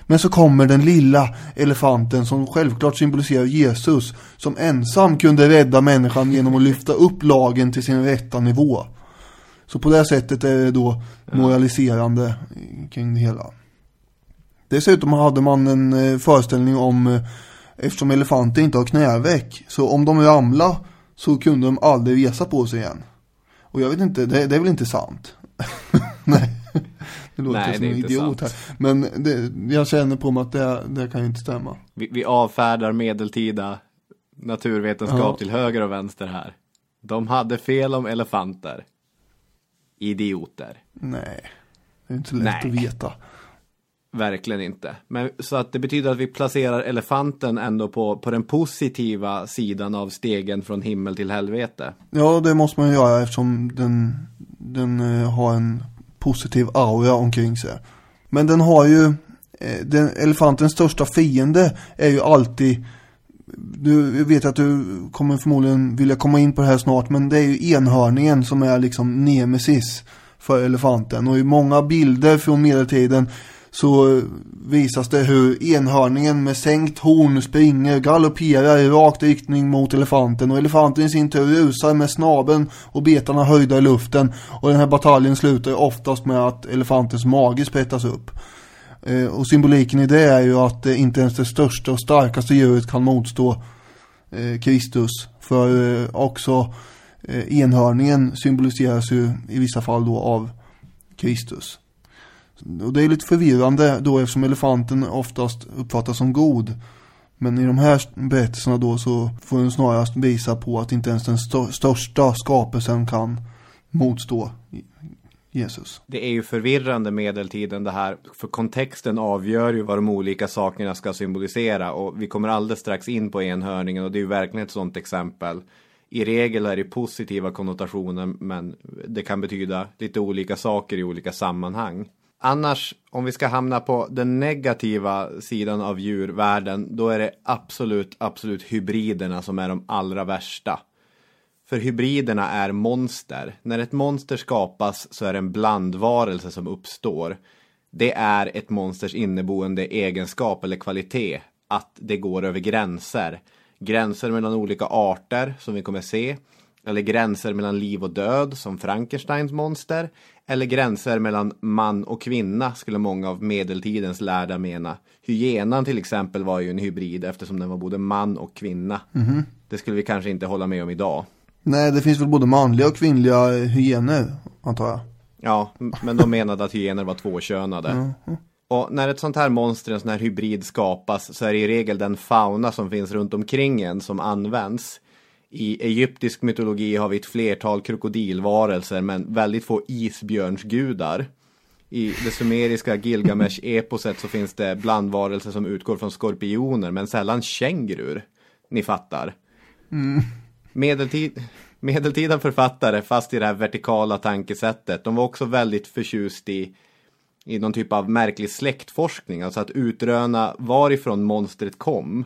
Men så kommer den lilla elefanten som självklart symboliserar Jesus som ensam kunde rädda människan genom att lyfta upp lagen till sin rätta nivå. Så på det sättet är det då moraliserande kring det hela. Dessutom hade man en eh, föreställning om, eh, eftersom elefanter inte har knäveck, så om de ramlar så kunde de aldrig resa på sig igen. Och jag vet inte, det, det är väl inte sant? [LAUGHS] Nej, det låter Nej, som en idiot sant. här. Men det, jag känner på mig att det, det kan ju inte stämma. Vi, vi avfärdar medeltida naturvetenskap Ja. till höger och vänster här. De hade fel om elefanter. Idioter. Nej, det är inte så lätt Nej. att veta. Verkligen inte. Men, så att det betyder att vi placerar elefanten ändå på, på den positiva sidan av stegen från himmel till helvete. Ja, det måste man göra eftersom den, den eh, har en positiv aura omkring sig. Men den har ju, eh, den, elefantens största fiende är ju alltid, du jag vet att du kommer förmodligen vilja komma in på det här snart, men det är ju enhörningen som är liksom nemesis för elefanten. Och i många bilder från medeltiden så visas det hur enhörningen med sänkt horn springer, galopperar i rakt riktning mot elefanten och elefanten i sin tur rusar med snabeln och betarna höjda i luften och den här bataljen slutar ju oftast med att elefantens mage sprättas upp. Eh, och symboliken i det är ju att eh, inte ens det största och starkaste djuret kan motstå eh, Kristus. För eh, också eh, enhörningen symboliseras ju i vissa fall då av Kristus. Och det är lite förvirrande då eftersom elefanten oftast uppfattas som god. Men i de här berättelserna då så får den snarast visa på att inte ens den största skapelsen kan motstå Jesus. Det är ju förvirrande medeltiden det här. För kontexten avgör ju vad de olika sakerna ska symbolisera. Och vi kommer alldeles strax in på enhörningen och det är ju verkligen ett sådant exempel. I regel är det positiva konnotationer men det kan betyda lite olika saker i olika sammanhang. Annars, om vi ska hamna på den negativa sidan av djurvärlden, då är det absolut, absolut hybriderna som är de allra värsta. För hybriderna är monster. När ett monster skapas så är det en blandvarelse som uppstår. Det är ett monsters inneboende egenskap eller kvalitet. Att det går över gränser. Gränser mellan olika arter som vi kommer se. Eller gränser mellan liv och död som Frankensteins monster. Eller gränser mellan man och kvinna skulle många av medeltidens lärda mena. Hyenan till exempel var ju en hybrid eftersom den var både man och kvinna. Det skulle vi kanske inte hålla med om idag. Nej, det finns väl både manliga och kvinnliga hyener, antar jag. Ja, men de menade att hyener var tvåkönade. Och när ett sånt här monster, en sån här hybrid skapas så är det i regel den fauna som finns runt omkring en som används. I egyptisk mytologi har vi ett flertal krokodilvarelser men väldigt få isbjörnsgudar. I det sumeriska Gilgamesh-eposet så finns det blandvarelser som utgår från skorpioner men sällan kängurur. Ni fattar. Medeltid, medeltida författare, fast i det här vertikala tankesättet, de var också väldigt förtjust i, i någon typ av märklig släktforskning, alltså att utröna varifrån monstret kom.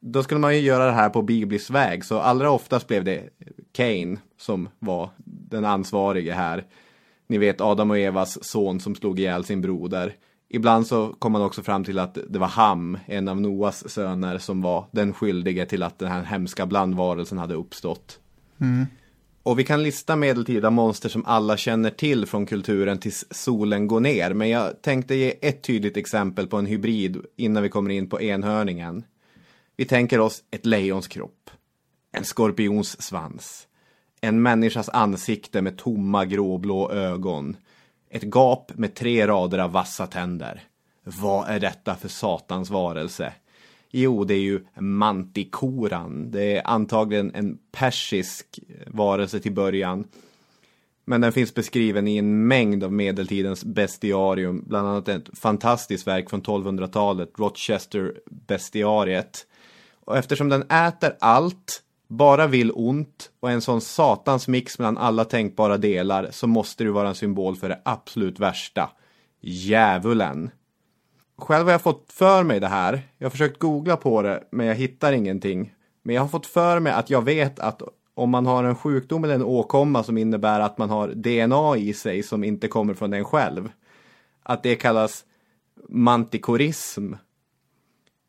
Då skulle man ju göra det här på biblisk väg, så allra oftast blev det Cain som var den ansvarige här. ni vet Adam och Evas son som slog ihjäl sin broder. Ibland så kom man också fram till att det var Ham, en av Noas söner, som var den skyldige till att den här hemska blandvarelsen hade uppstått. Mm. Och vi kan lista medeltida monster som alla känner till från kulturen tills solen går ner. Men jag tänkte ge ett tydligt exempel på en hybrid innan vi kommer in på enhörningen. Vi tänker oss ett lejons kropp, en skorpions svans, en människas ansikte med tomma gråblå ögon, ett gap med tre rader av vassa tänder. Vad är detta för satans varelse? Jo, det är ju mantikoran. Det är antagligen en persisk varelse till början. Men den finns beskriven i en mängd av medeltidens bestiarium, bland annat ett fantastiskt verk från 1200-talet, Rochester bestiariet. Och eftersom den äter allt, bara vill ont och en sån satans mix mellan alla tänkbara delar så måste det vara en symbol för det absolut värsta. Djävulen. Själv har jag fått för mig det här. Jag har försökt googla på det, men jag hittar ingenting. Men jag har fått för mig att jag vet att om man har en sjukdom eller en åkomma som innebär att man har DNA i sig som inte kommer från en själv. Att det kallas mantikorism.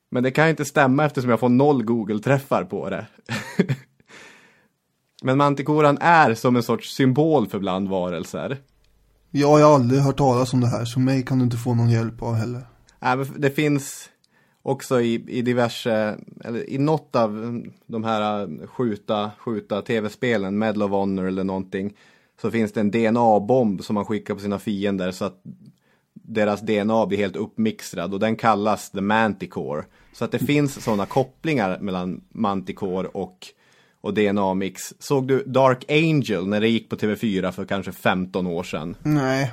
Men det kan inte stämma eftersom jag får noll Google-träffar på det. [LAUGHS] Men mantikoran är som en sorts symbol för blandvarelser. Jag har aldrig hört talas om det här, så mig kan du inte få någon hjälp av heller. Det finns också i, i diverse, eller i något av de här äh, skjuta, skjuta tv-spelen, Medal of Honor eller någonting, så finns det en DNA-bomb som man skickar på sina fiender så att deras DNA blir helt uppmixtrad och den kallas The Manticore. Så att det finns sådana kopplingar mellan Manticore och, och DNA-mix. Såg du Dark Angel när det gick på TV4 för kanske 15 år sedan? Nej.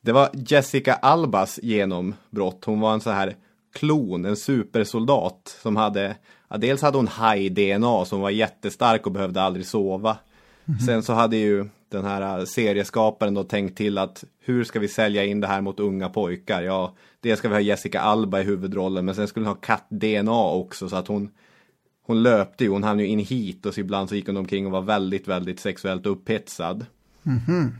Det var Jessica Albas genombrott. Hon var en så här klon, en supersoldat som hade, ja, dels hade hon high-DNA som var jättestark och behövde aldrig sova. Mm -hmm. Sen så hade ju den här serieskaparen då tänkt till att hur ska vi sälja in det här mot unga pojkar? Ja, det ska vi ha Jessica Alba i huvudrollen, men sen skulle hon ha katt-DNA också så att hon hon löpte ju, hon hann ju in hit och så ibland så gick hon omkring och var väldigt, väldigt sexuellt upphetsad. Mm -hmm.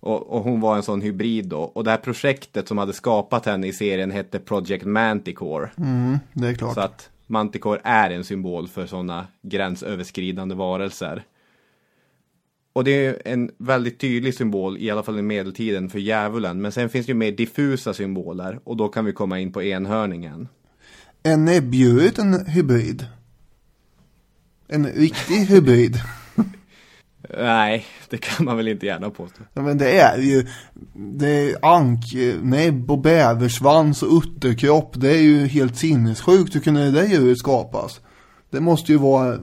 Och, och, hon var en sån hybrid då. Och det här projektet som hade skapat henne i serien hette Project Manticore. Mm, det är klart. Så att Manticore är en symbol för sådana gränsöverskridande varelser. Och det är en väldigt tydlig symbol, i alla fall i medeltiden, för djävulen. Men sen finns det ju mer diffusa symboler och då kan vi komma in på enhörningen. Är näbbdjuret en hybrid? En riktig hybrid? [LAUGHS] Nej, det kan man väl inte gärna påstå. Ja, men det är ju det är anknäbb och bäversvans och utterkropp. Det är ju helt sinnessjukt hur kunde det djuret skapas. Det måste ju vara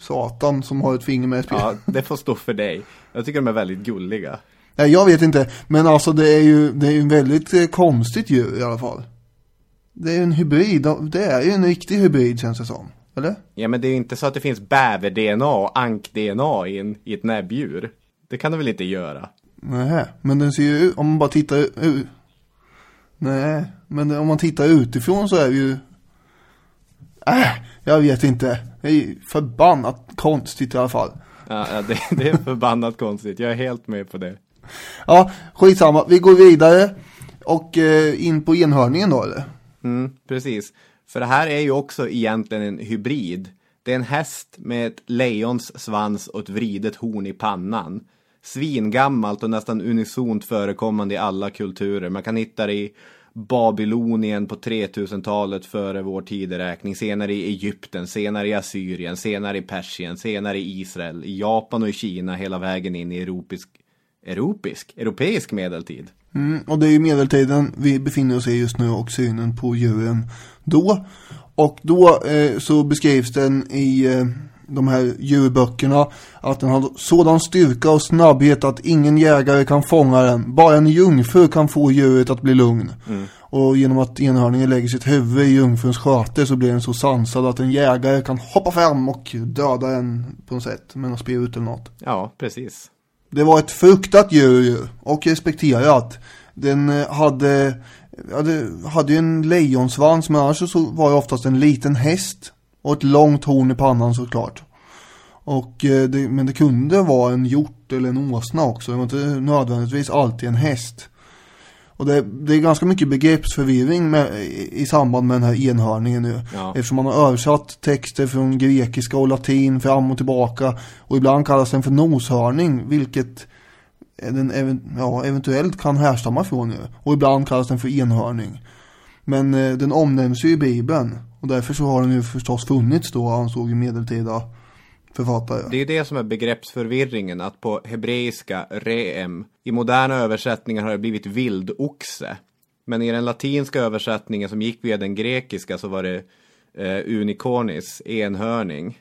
Satan som har ett finger med i spel. Ja, det får stå för dig. Jag tycker de är väldigt gulliga. Nej, jag vet inte. Men alltså det är ju det är ju en väldigt eh, konstigt djur i alla fall. Det är ju en hybrid. Det är ju en riktig hybrid känns det som. Eller? Ja, men det är ju inte så att det finns bäver-DNA och ank-DNA i, en, i ett näbbdjur. Det kan det väl inte göra? Nej, men den ser ju ut, om man bara tittar ut. Nej, men om man tittar utifrån så är det ju... Äh, jag vet inte. Det är förbannat konstigt i alla fall. Ja, det, [LAUGHS] det är förbannat konstigt. Jag är helt med på det. Ja, skitsamma. Vi går vidare och eh, in på enhörningen då, eller? Mm, precis. För det här är ju också egentligen en hybrid. Det är en häst med ett lejons svans och ett vridet horn i pannan. Svingammalt och nästan unisont förekommande i alla kulturer. Man kan hitta det i Babylonien på 3000-talet före vår tideräkning, senare i Egypten, senare i Assyrien, senare i Persien, senare i Israel, i Japan och i Kina, hela vägen in i europisk, europisk, europeisk medeltid. Mm, och det är ju medeltiden vi befinner oss i just nu och synen på djuren då. Och då eh, så beskrivs den i eh, de här djurböckerna att den har sådan styrka och snabbhet att ingen jägare kan fånga den. Bara en jungfru kan få djuret att bli lugn. Mm. Och genom att enhörningen lägger sitt huvud i jungfruns sköte så blir den så sansad att en jägare kan hoppa fram och döda den på något sätt med något spjut eller något. Ja, precis. Det var ett fruktat djur och respekterat. Den eh, hade, hade, hade ju en lejonsvans men annars så var det oftast en liten häst. Och ett långt horn i pannan såklart. Och, eh, det, men det kunde vara en hjort eller en åsna också. Det var inte nödvändigtvis alltid en häst. Och det, det är ganska mycket begreppsförvirring med, i, i samband med den här enhörningen nu. Ja. Eftersom man har översatt texter från grekiska och latin fram och tillbaka. Och ibland kallas den för noshörning, vilket den even, ja, eventuellt kan härstamma från nu. Och ibland kallas den för enhörning. Men eh, den omnämns ju i Bibeln. Och därför så har den ju förstås funnits då, ansåg ju medeltida författare. Det är det som är begreppsförvirringen, att på hebreiska reem, i moderna översättningar har det blivit vildoxe. Men i den latinska översättningen som gick via den grekiska så var det eh, unicornis, enhörning.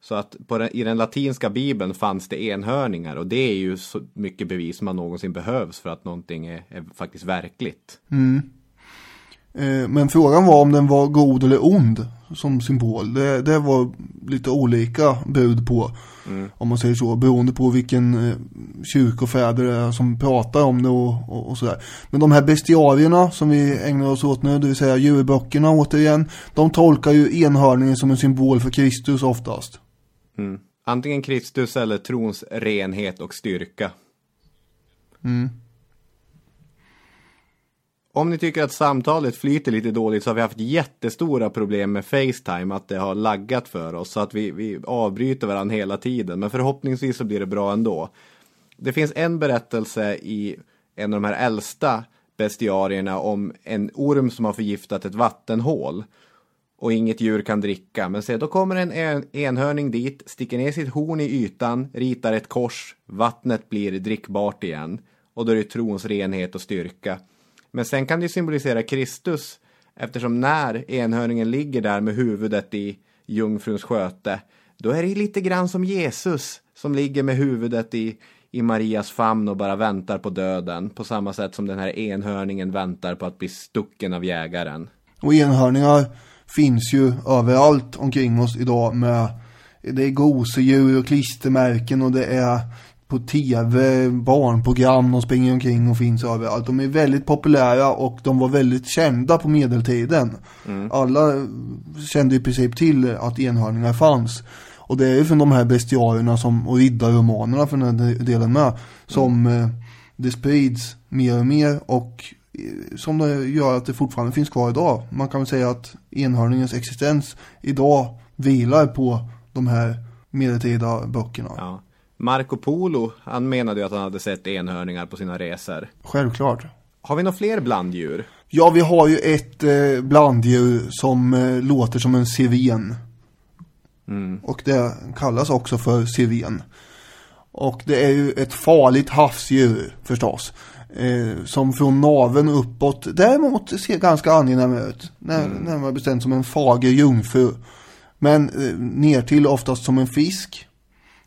Så att den, i den latinska bibeln fanns det enhörningar och det är ju så mycket bevis man någonsin behövs för att någonting är, är faktiskt verkligt. Mm. Eh, Men frågan var om den var god eller ond som symbol. Det, det var lite olika bud på. Om man säger så. Beroende på vilken eh, kyrkofäder det är som pratar om det och, och, och sådär. Men de här bestiarierna som vi ägnar oss åt nu, det vill säga djurböckerna återigen. De tolkar ju enhörningen som en symbol för Kristus oftast. Mm. Antingen Kristus eller trons renhet och styrka. Mm. Om ni tycker att samtalet flyter lite dåligt så har vi haft jättestora problem med Facetime, att det har laggat för oss så att vi, vi avbryter varandra hela tiden. Men förhoppningsvis så blir det bra ändå. Det finns en berättelse i en av de här äldsta bestiarierna om en orm som har förgiftat ett vattenhål och inget djur kan dricka. Men se, då kommer en en- enhörning dit, sticker ner sitt horn i ytan, ritar ett kors, vattnet blir drickbart igen. Och då är det trons renhet och styrka. Men sen kan det symbolisera Kristus eftersom när enhörningen ligger där med huvudet i jungfruns sköte, då är det lite grann som Jesus som ligger med huvudet i, i Marias famn och bara väntar på döden. På samma sätt som den här enhörningen väntar på att bli stucken av jägaren. Och enhörningar finns ju överallt omkring oss idag med det är gosedjur och klistermärken och det är på tv, barnprogram, de springer omkring och finns överallt. De är väldigt populära och de var väldigt kända på medeltiden. Alla kände i princip till att enhörningar fanns. Och det är ju från de här bestiarierna som, och riddarromanerna för den här delen med, som eh, det sprids mer och mer och eh, som det gör att det fortfarande finns kvar idag. Man kan väl säga att enhörningens existens idag vilar på de här medeltida böckerna. Ja. Marco Polo, han menade ju att han hade sett enhörningar på sina resor. Självklart. Har vi några fler blanddjur? Ja, vi har ju ett eh, blanddjur som eh, låter som en siren. Och det kallas också för siren. Och det är ju ett farligt havsdjur förstås. Eh, som från naveln uppåt däremot ser ganska angenäm ut. När, Närmare bestämt som en fager jungfru. Men eh, ner till oftast som en fisk.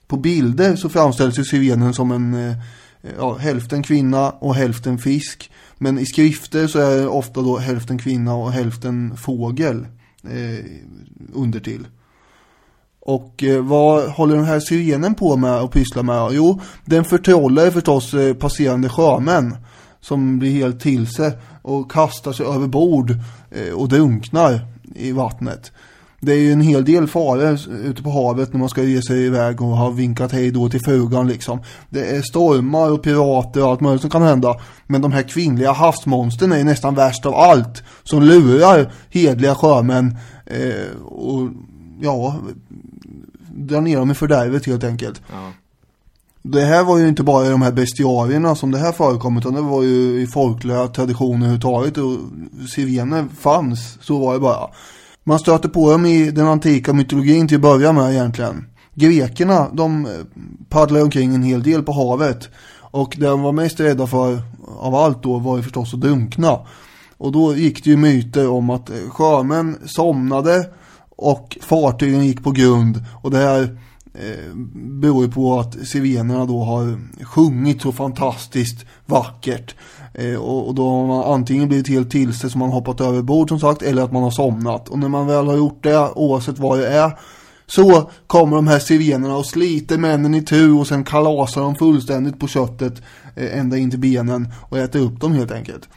På bilder så framställs ju sirenen som en eh, eh, ja, hälften kvinna och hälften fisk. Men i skrifter så är det ofta då hälften kvinna och hälften fågel eh, undertill. Och eh, vad håller den här sirenen på med och pysslar med? Jo, den förtrollar förstås eh, passerande sjömän som blir helt till sig och kastar sig över bord eh, och drunknar i vattnet. Det är ju en hel del faror ute på havet när man ska ge sig iväg och ha vinkat hej då till frugan liksom. Det är stormar och pirater och allt möjligt som kan hända. Men de här kvinnliga havsmonstren är ju nästan värst av allt. Som lurar hedliga sjömän eh, och ja, drar ner dem i fördärvet helt enkelt. Ja. Det här var ju inte bara i de här bestiarierna som det här förekom utan det var ju i folkliga traditioner överhuvudtaget och sirener fanns, så var det bara. Man stöter på dem i den antika mytologin till att börja med egentligen. Grekerna, de eh, paddlade paddlar omkring en hel del på havet. Och det de var mest rädda för av allt då var ju förstås att drunkna. Och då gick det ju myter om att eh, sjömän somnade och fartygen gick på grund. Och det här eh, beror ju på att sirenerna då har sjungit så fantastiskt vackert. Eh, och, och då har man antingen blivit helt till sig som man hoppat över bord som sagt eller att man har somnat. Och när man väl har gjort det, oavsett vad det är, så kommer de här sirenerna och sliter männen i tur och sen kalasar de fullständigt på köttet eh, ända in till benen och äter upp dem helt enkelt.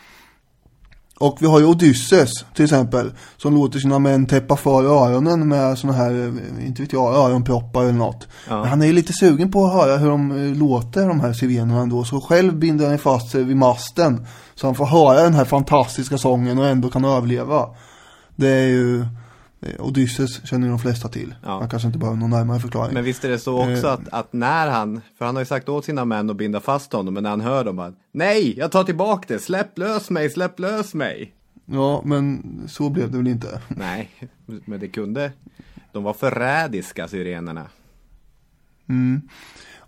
Och vi har ju Odysseus till exempel. Som låter sina män täppa för öronen med såna här, eh, inte vet jag, öronproppar eller något. Ja. Men han är ju lite sugen på att höra hur de eh, låter de här sirenerna ändå. Så själv binder han fast sig vid masten. Så han får höra den här fantastiska sången och ändå kan överleva. Det är ju Odysseus känner de flesta till. Ja. Man kanske inte behöver någon närmare förklaring. Men visst är det så också Eh. att, att när han, för han har ju sagt åt sina män att binda fast honom, men när han hör dem bara Nej, jag tar tillbaka det, släpp lös mig, släpp lös mig. Ja, men så blev det väl inte. Nej, men det kunde, de var förrädiska syrenerna.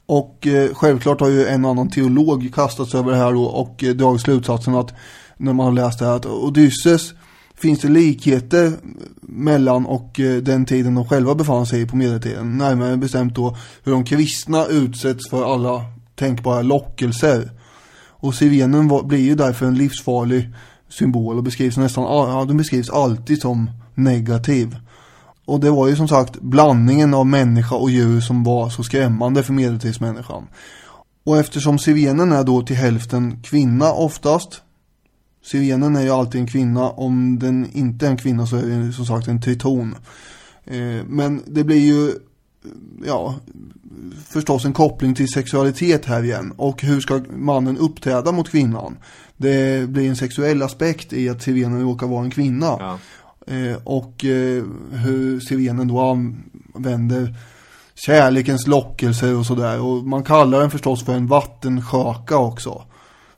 Och eh, självklart har ju en annan teolog kastats över det här då och eh, dragit slutsatsen att när man har läst det här att Odysseus finns det likheter mellan och eh, den tiden de själva befann sig i på medeltiden. Närmare bestämt då hur de kristna utsätts för alla tänkbara lockelser. Och sirenen var, blir ju därför en livsfarlig symbol och beskrivs nästan, ja, den beskrivs alltid som negativ. Och det var ju som sagt blandningen av människa och djur som var så skrämmande för medeltidsmänniskan. Och eftersom sirenen är då till hälften kvinna oftast. Sirenen är ju alltid en kvinna. Om den inte är en kvinna så är det som sagt en triton. Eh, men det blir ju, ja, förstås en koppling till sexualitet här igen. Och hur ska mannen uppträda mot kvinnan? Det blir en sexuell aspekt i att sirenen råkar vara en kvinna. Ja. Eh, och eh, hur sirenen då använder kärlekens lockelser och sådär. Och man kallar den förstås för en vattensköka också.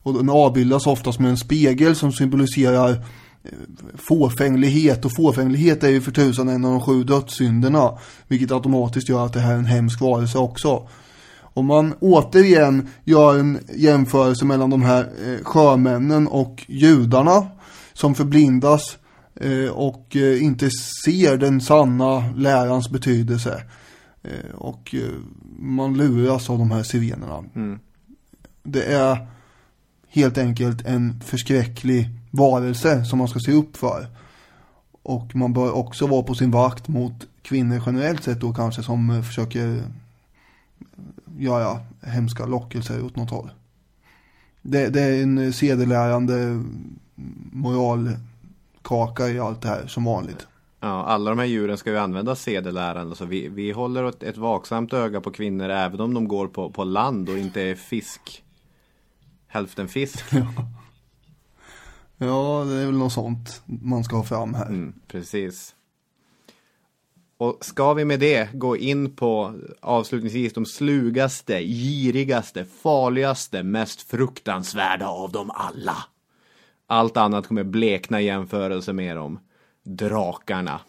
Och den avbildas oftast med en spegel som symboliserar eh, fåfänglighet. Och fåfänglighet är ju för tusan en av de sju dödssynderna. Vilket automatiskt gör att det här är en hemsk varelse också. Om man återigen gör en jämförelse mellan de här eh, sjömännen och judarna som förblindas eh, och eh, inte ser den sanna lärans betydelse. Och man luras av de här sirenerna. Det är helt enkelt en förskräcklig varelse som man ska se upp för. Och man bör också vara på sin vakt mot kvinnor generellt sett då kanske som eh, försöker göra hemska lockelser åt något håll. Det, det är en sedelärande moralkaka i allt det här som vanligt. Ja, alla de här djuren ska ju använda sedelärande, så vi, vi håller ett, ett vaksamt öga på kvinnor även om de går på, på land och inte är fisk. Hälften fisk. [LAUGHS] Ja, det är väl något sånt man ska ha fram här. Mm, precis. Och ska vi med det gå in på avslutningsvis de slugaste, girigaste, farligaste, mest fruktansvärda av dem alla. Allt annat kommer blekna i jämförelse med dem. Drakarna.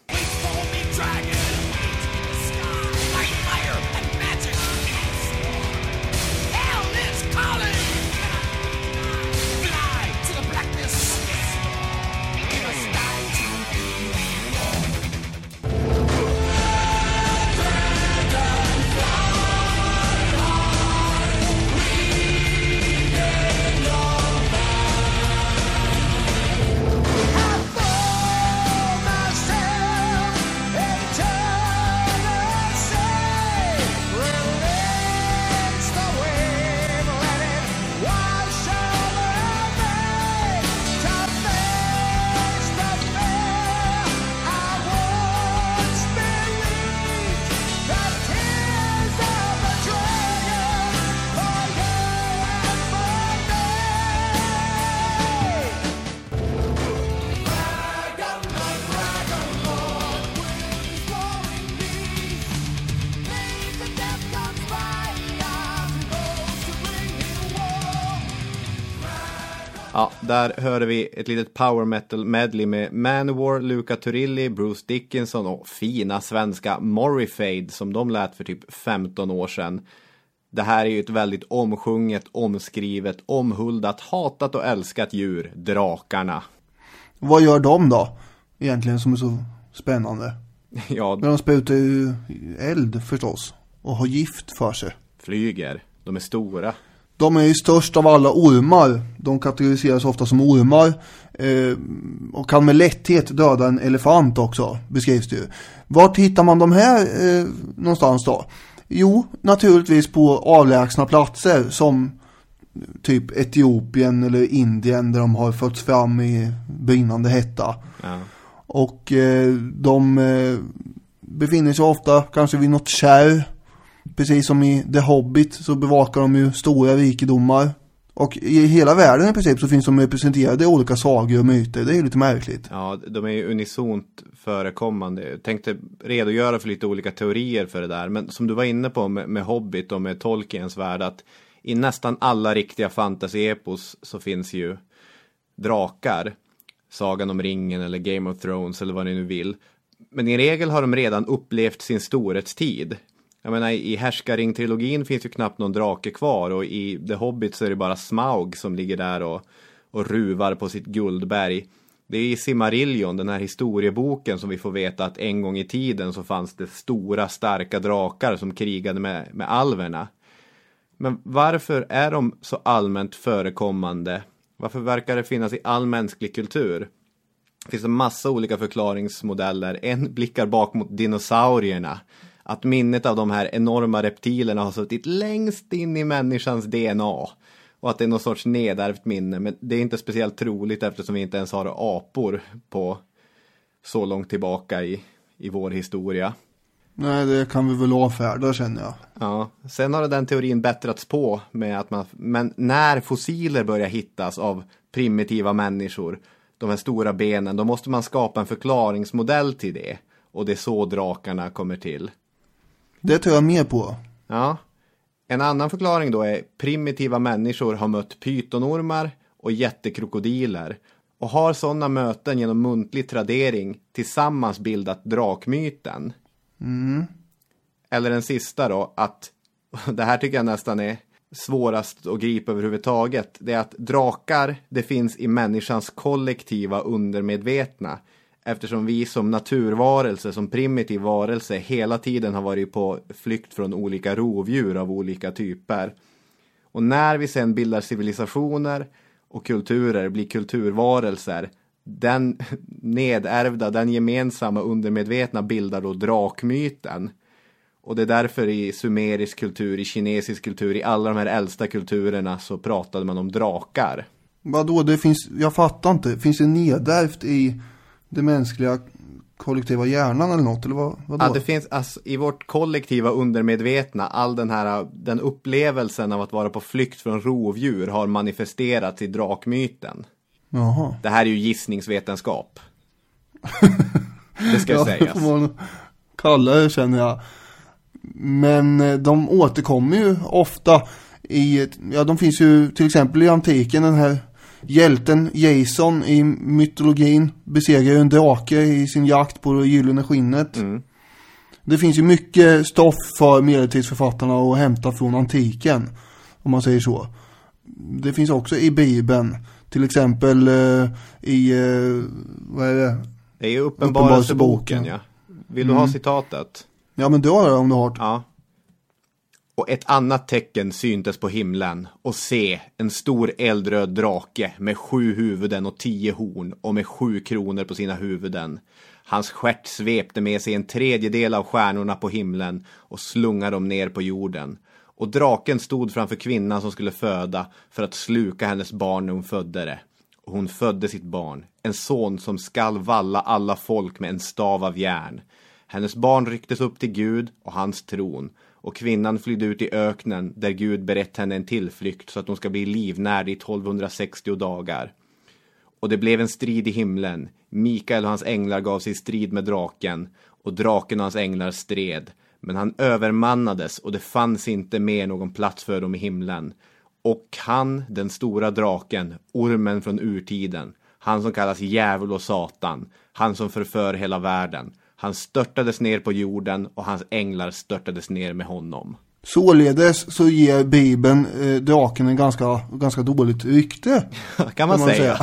Där hörde vi ett litet power metal medley med Manowar, Luca Turilli, Bruce Dickinson och fina svenska Morrifade som de lät för typ 15 år sedan. Det här är ju ett väldigt omsjunget, omskrivet, omhuldat, hatat och älskat djur, drakarna. Vad gör de då? Egentligen som är så spännande. [LAUGHS] Ja, de sprutar ju eld förstås. Och har gift för sig. flyger. De är stora. De är ju störst av alla ormar. De kategoriseras ofta som ormar. Eh, och kan med lätthet döda en elefant också, beskrivs det ju. Vart hittar man de här eh, någonstans då? Jo, naturligtvis på avlägsna platser som typ Etiopien eller Indien där de har fötts fram i brinnande hetta. Ja. Och eh, de eh, befinner sig ofta kanske vid något kärr. Precis som i The Hobbit så bevakar de ju stora rikedomar. Och i hela världen i princip så finns de representerade i olika sagor och myter. Det är ju lite märkligt. Ja, de är ju unisont förekommande. Jag tänkte redogöra för lite olika teorier för det där. Men som du var inne på med, med Hobbit och med Tolkiens värld. Att i nästan alla riktiga fantasyepos så finns ju drakar. Sagan om ringen eller Game of Thrones eller vad ni nu vill. Men i regel har de redan upplevt sin storhetstid. Jag menar i Härskaring-trilogin finns ju knappt någon drake kvar och i The Hobbit så är det bara Smaug som ligger där och, och ruvar på sitt guldberg. Det är i Simarillion, den här historieboken, som vi får veta att en gång i tiden så fanns det stora starka drakar som krigade med, med alverna. Men varför är de så allmänt förekommande? Varför verkar det finnas i all mänsklig kultur? Det finns en massa olika förklaringsmodeller. En blickar bak mot dinosaurierna. Att minnet av de här enorma reptilerna har suttit längst in i människans DNA. Och att det är någon sorts nedärvt minne. Men det är inte speciellt troligt eftersom vi inte ens har apor på så långt tillbaka i, i vår historia. Nej, det kan vi väl avfärda känner jag. Ja, sen har den teorin bättrats på med att man, men när fossiler börjar hittas av primitiva människor, de här stora benen, då måste man skapa en förklaringsmodell till det. Och det är så drakarna kommer till. Det tror jag mer på. Ja. En annan förklaring då är primitiva människor har mött pytonormar och jättekrokodiler och har sådana möten genom muntlig tradering tillsammans bildat drakmyten. Mm. Eller den sista då, att [LAUGHS] det här tycker jag nästan är svårast att gripa överhuvudtaget. Det är att drakar, det finns i människans kollektiva undermedvetna. Eftersom vi som naturvarelse, som primitiv varelse, hela tiden har varit på flykt från olika rovdjur av olika typer. Och när vi sen bildar civilisationer och kulturer, blir kulturvarelser, den [LAUGHS] nedärvda, den gemensamma undermedvetna bildar då drakmyten. Och det är därför i sumerisk kultur, i kinesisk kultur, i alla de här äldsta kulturerna så pratade man om drakar. Vadå, det finns, jag fattar inte, finns det nedärvt i det mänskliga kollektiva hjärnan eller något? Eller vad, vadå? Ja, det finns alltså, i vårt kollektiva undermedvetna, all den här, den upplevelsen av att vara på flykt från rovdjur har manifesterats i drakmyten. Jaha. Det här är ju gissningsvetenskap. [LAUGHS] det ska ja, sägas. det får man kalla det känner jag. Men eh, de återkommer ju ofta i, ja de finns ju till exempel i antiken den här hjälten Jason i mytologin besegrar ju en drake i sin jakt på det gyllene skinnet. Mm. Det finns ju mycket stoff för medeltidsförfattarna att hämta från antiken, om man säger så. Det finns också i Bibeln, till exempel eh, i, eh, vad är det? Det är Uppenbarelseboken. uppenbarelseboken, ja. Vill du ha Mm. citatet? Ja men det har jag om du har. Ja. Och ett annat tecken syntes på himlen och se en stor eldröd drake med sju huvuden och tio horn och med sju kronor på sina huvuden. Hans stjärt svepte med sig en tredjedel av stjärnorna på himlen och slungade dem ner på jorden. Och draken stod framför kvinnan som skulle föda för att sluka hennes barn när hon födde det. Och hon födde sitt barn, en son som skall valla alla folk med en stav av järn. Hennes barn rycktes upp till Gud och hans tron och kvinnan flydde ut i öknen där Gud berett henne en tillflykt så att hon ska bli livnärd i 1260 dagar. Och det blev en strid i himlen. Mikael och hans änglar gav sig i strid med draken och draken och hans änglar stred. Men han övermannades och det fanns inte mer någon plats för dem i himlen. Och han, den stora draken, ormen från urtiden, han som kallas djävul och satan, han som förför hela världen, han störtades ner på jorden och hans änglar störtades ner med honom. Således så ger Bibeln eh, draken en ganska, ganska dåligt rykte. [LAUGHS] kan man, säga.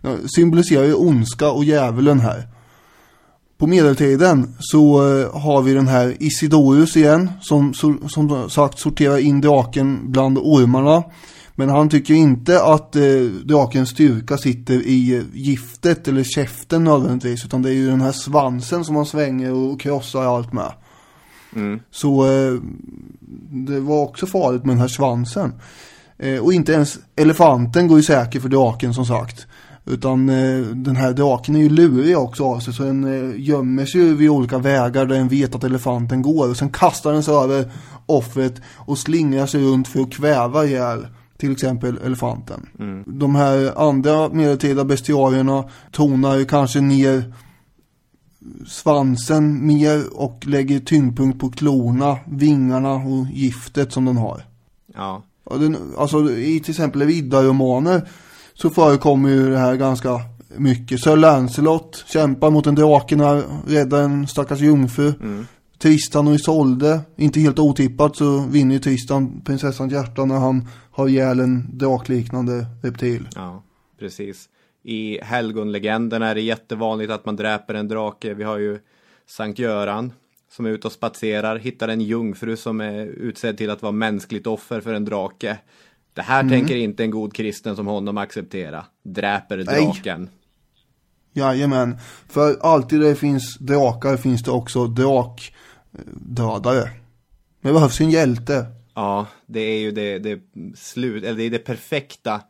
Ja, Symboliserar ju ondska och djävulen här. På medeltiden så eh, har vi den här Isidorus igen som, som, som sagt sorterar in draken bland ormarna. Men han tycker inte att eh, drakens styrka sitter i eh, giftet eller käften nödvändigtvis. Utan det är ju den här svansen som han svänger och krossar allt med. Mm. Så eh, det var också farligt med den här svansen. Eh, och inte ens elefanten går ju säker för draken som sagt. Utan eh, den här draken är ju lurig också av sig så den eh, gömmer sig vid olika vägar där den vet att elefanten går. Och sen kastar den sig över offret och slingrar sig runt för att kväva ihjäl till exempel elefanten. Mm. De här andra medeltida bestiarierna tonar ju kanske ner svansen mer och lägger tyngdpunkt på klorna, vingarna och giftet som den har. Ja. Alltså i till exempel riddarromaner så förekommer ju det här ganska mycket. Sir Lancelot kämpar mot en drake när räddar en stackars jungfru. Mm. Tristan och Isolde, inte helt otippat så vinner ju Tristan prinsessans hjärta när han har ihjäl en drakliknande reptil. Ja, precis. I helgonlegenderna är det jättevanligt att man dräper en drake. Vi har ju Sankt Göran som är ute och spatserar, hittar en jungfru som är utsedd till att vara mänskligt offer för en drake. Det här Mm. tänker inte en god kristen som honom acceptera. Dräper draken. Jajamän, för alltid det finns drakar finns det också drakdödare. Det behövs en hjälte. Ja, det är ju det, det slut, eller det är det perfekta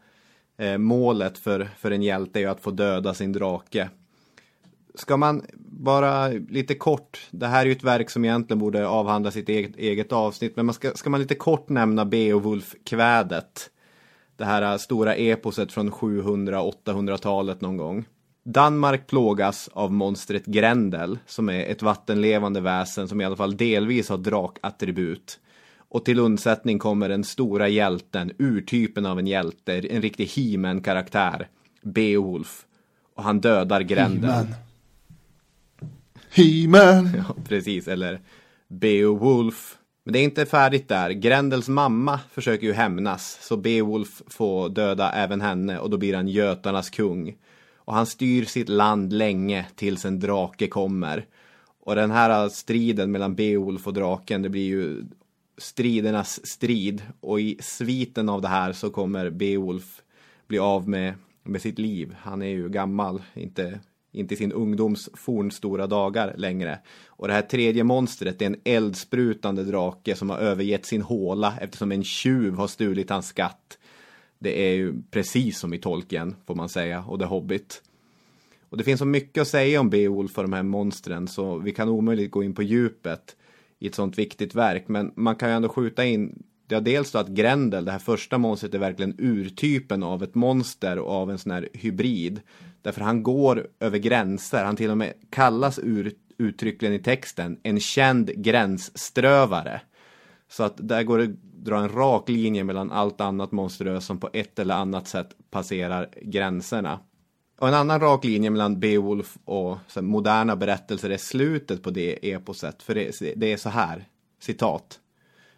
eh, målet för, för en hjälte är ju att få döda sin drake. Ska man bara lite kort, det här är ju ett verk som egentligen borde avhandla sitt eget, eget avsnitt, men man ska, ska man lite kort nämna Beowulf-kvädet. Det här eh, stora eposet från 700-800-talet någon gång. Danmark plågas av monstret Grendel, som är ett vattenlevande väsen som i alla fall delvis har drakattribut. Och till undsättning kommer den stora hjälten, urtypen av en hjälte, en riktig he karaktär Beowulf. Och han dödar Grendel. He-Man. He-Man. [LAUGHS] Ja, precis, eller Beowulf. Men det är inte färdigt där. Grendels mamma försöker ju hämnas, så Beowulf får döda även henne och då blir han Götarnas kung. Och han styr sitt land länge tills en drake kommer. Och den här striden mellan Beowulf och draken, det blir ju stridernas strid. Och i sviten av det här så kommer Beowulf bli av med, med sitt liv. Han är ju gammal, inte, inte i sin ungdoms fornstora dagar längre. Och det här tredje monstret det är en eldsprutande drake som har övergett sin håla eftersom en tjuv har stulit hans skatt. Det är ju precis som i Tolkien, får man säga, och The Hobbit. Och det finns så mycket att säga om Beowulf och de här monstren så vi kan omöjligt gå in på djupet i ett sånt viktigt verk. Men man kan ju ändå skjuta in, ja dels då att Grendel, det här första monstret är verkligen urtypen av ett monster och av en sån här hybrid. Därför han går över gränser, han till och med kallas ur, uttryckligen i texten en känd gränsströvare. Så att där går det att dra en rak linje mellan allt annat monströst som på ett eller annat sätt passerar gränserna. Och en annan rak linje mellan Beowulf och här, moderna berättelser är slutet på det eposet. För det, det är så här, citat.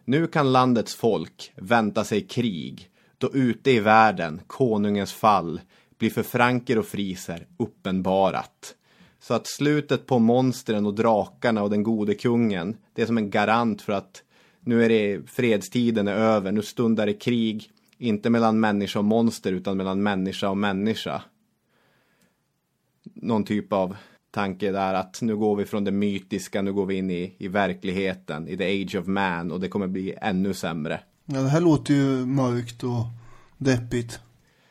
Nu kan landets folk vänta sig krig, då ute i världen konungens fall blir för franker och friser uppenbarat. Så att slutet på monstren och drakarna och den gode kungen, det är som en garant för att nu är det fredstiden är över, nu stundar det krig, inte mellan människa och monster utan mellan människa och människa någon typ av tanke där att nu går vi från det mytiska, nu går vi in i, i verkligheten, i the age of man och det kommer bli ännu sämre. Ja, det här låter ju mörkt och deppigt.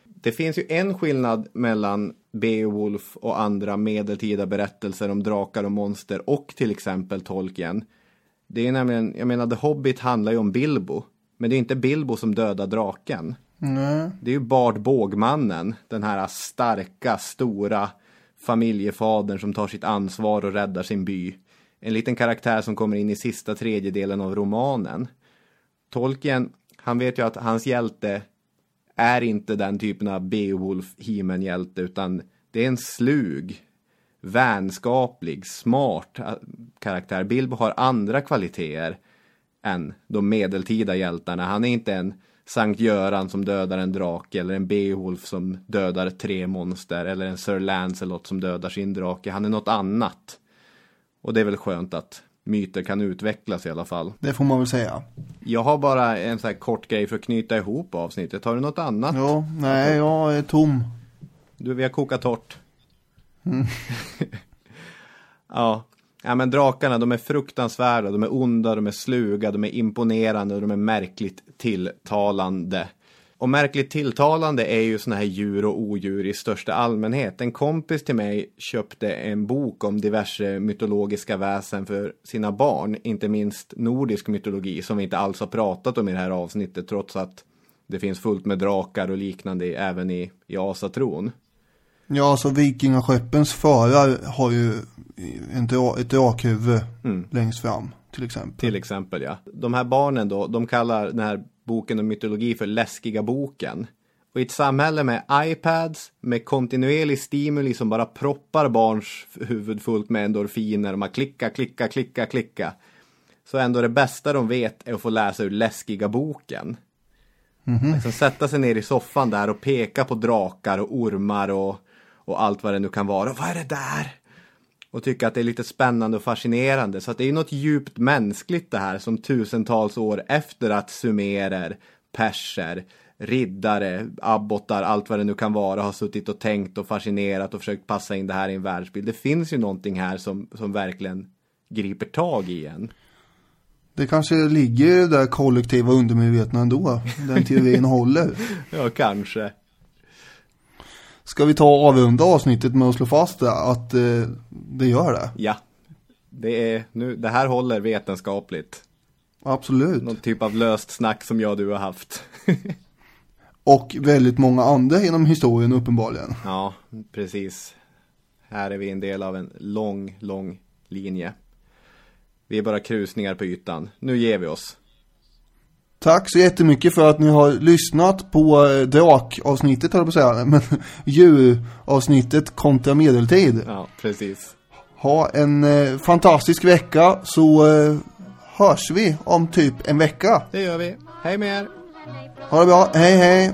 Det finns ju en skillnad mellan Beowulf och andra medeltida berättelser om drakar och monster och till exempel Tolkien. Det är nämligen, jag menar The Hobbit handlar ju om Bilbo, men det är inte Bilbo som dödar draken. Nej. Det är ju Bard Bågmannen, den här starka, stora familjefadern som tar sitt ansvar och räddar sin by. En liten karaktär som kommer in i sista tredjedelen av romanen. Tolkien, han vet ju att hans hjälte är inte den typen av Beowulf he hjälte utan det är en slug, vänskaplig, smart äh, karaktär. Bilbo har andra kvaliteter än de medeltida hjältarna. Han är inte en Sankt Göran som dödar en drake eller en Beowulf som dödar tre monster eller en Sir Lancelot som dödar sin drake. Han är något annat. Och det är väl skönt att myter kan utvecklas i alla fall. Det får man väl säga. Jag har bara en sån här kort grej för att knyta ihop avsnittet. Har du något annat? Ja, nej, jag är tom. Du, vi har kokat torrt. Mm. [LAUGHS] ja ja, men drakarna de är fruktansvärda, de är onda, de är sluga, de är imponerande och de är märkligt tilltalande. Och märkligt tilltalande är ju såna här djur och odjur i största allmänhet. En kompis till mig köpte en bok om diverse mytologiska väsen för sina barn. Inte minst nordisk mytologi som vi inte alls har pratat om i det här avsnittet trots att det finns fullt med drakar och liknande även i, i asatron. Ja, alltså vikingaskeppens förare har ju en dra ett drakhuvud mm. längst fram till exempel. Till exempel ja. De här barnen då, de kallar den här boken om mytologi för läskiga boken. Och i ett samhälle med iPads, med kontinuerlig stimuli som bara proppar barns huvud fullt med endorfiner man klicka, klicka, klicka, klicka. Så ändå det bästa de vet är att få läsa ur läskiga boken. Mm -hmm. liksom sätta sig ner i soffan där och peka på drakar och ormar och, och allt vad det nu kan vara. Vad är det där? och tycka att det är lite spännande och fascinerande. Så att det är något djupt mänskligt det här som tusentals år efter att sumerer, perser, riddare, abbottar, allt vad det nu kan vara har suttit och tänkt och fascinerat och försökt passa in det här i en världsbild. Det finns ju någonting här som, som verkligen griper tag i en. Det kanske ligger i det där kollektiva undermedvetna ändå. Den teorin håller. [LAUGHS] Ja, kanske. Ska vi ta och avrunda avsnittet med att slå fast det, att eh, det gör det? Ja, det, är, nu, det här håller vetenskapligt. Absolut. Någon typ av löst snack som jag och du har haft. [LAUGHS] och väldigt många andra genom historien uppenbarligen. Ja, precis. Här är vi en del av en lång, lång linje. Vi är bara krusningar på ytan. Nu ger vi oss. Tack så jättemycket för att ni har lyssnat på eh, drakavsnittet, höll på att säga. [LAUGHS] Men djuravsnittet kontra medeltid. Ja, precis. Ha en eh, fantastisk vecka så eh, hörs vi om typ en vecka. Det gör vi. Hej med er. Ha det bra. Hej, hej.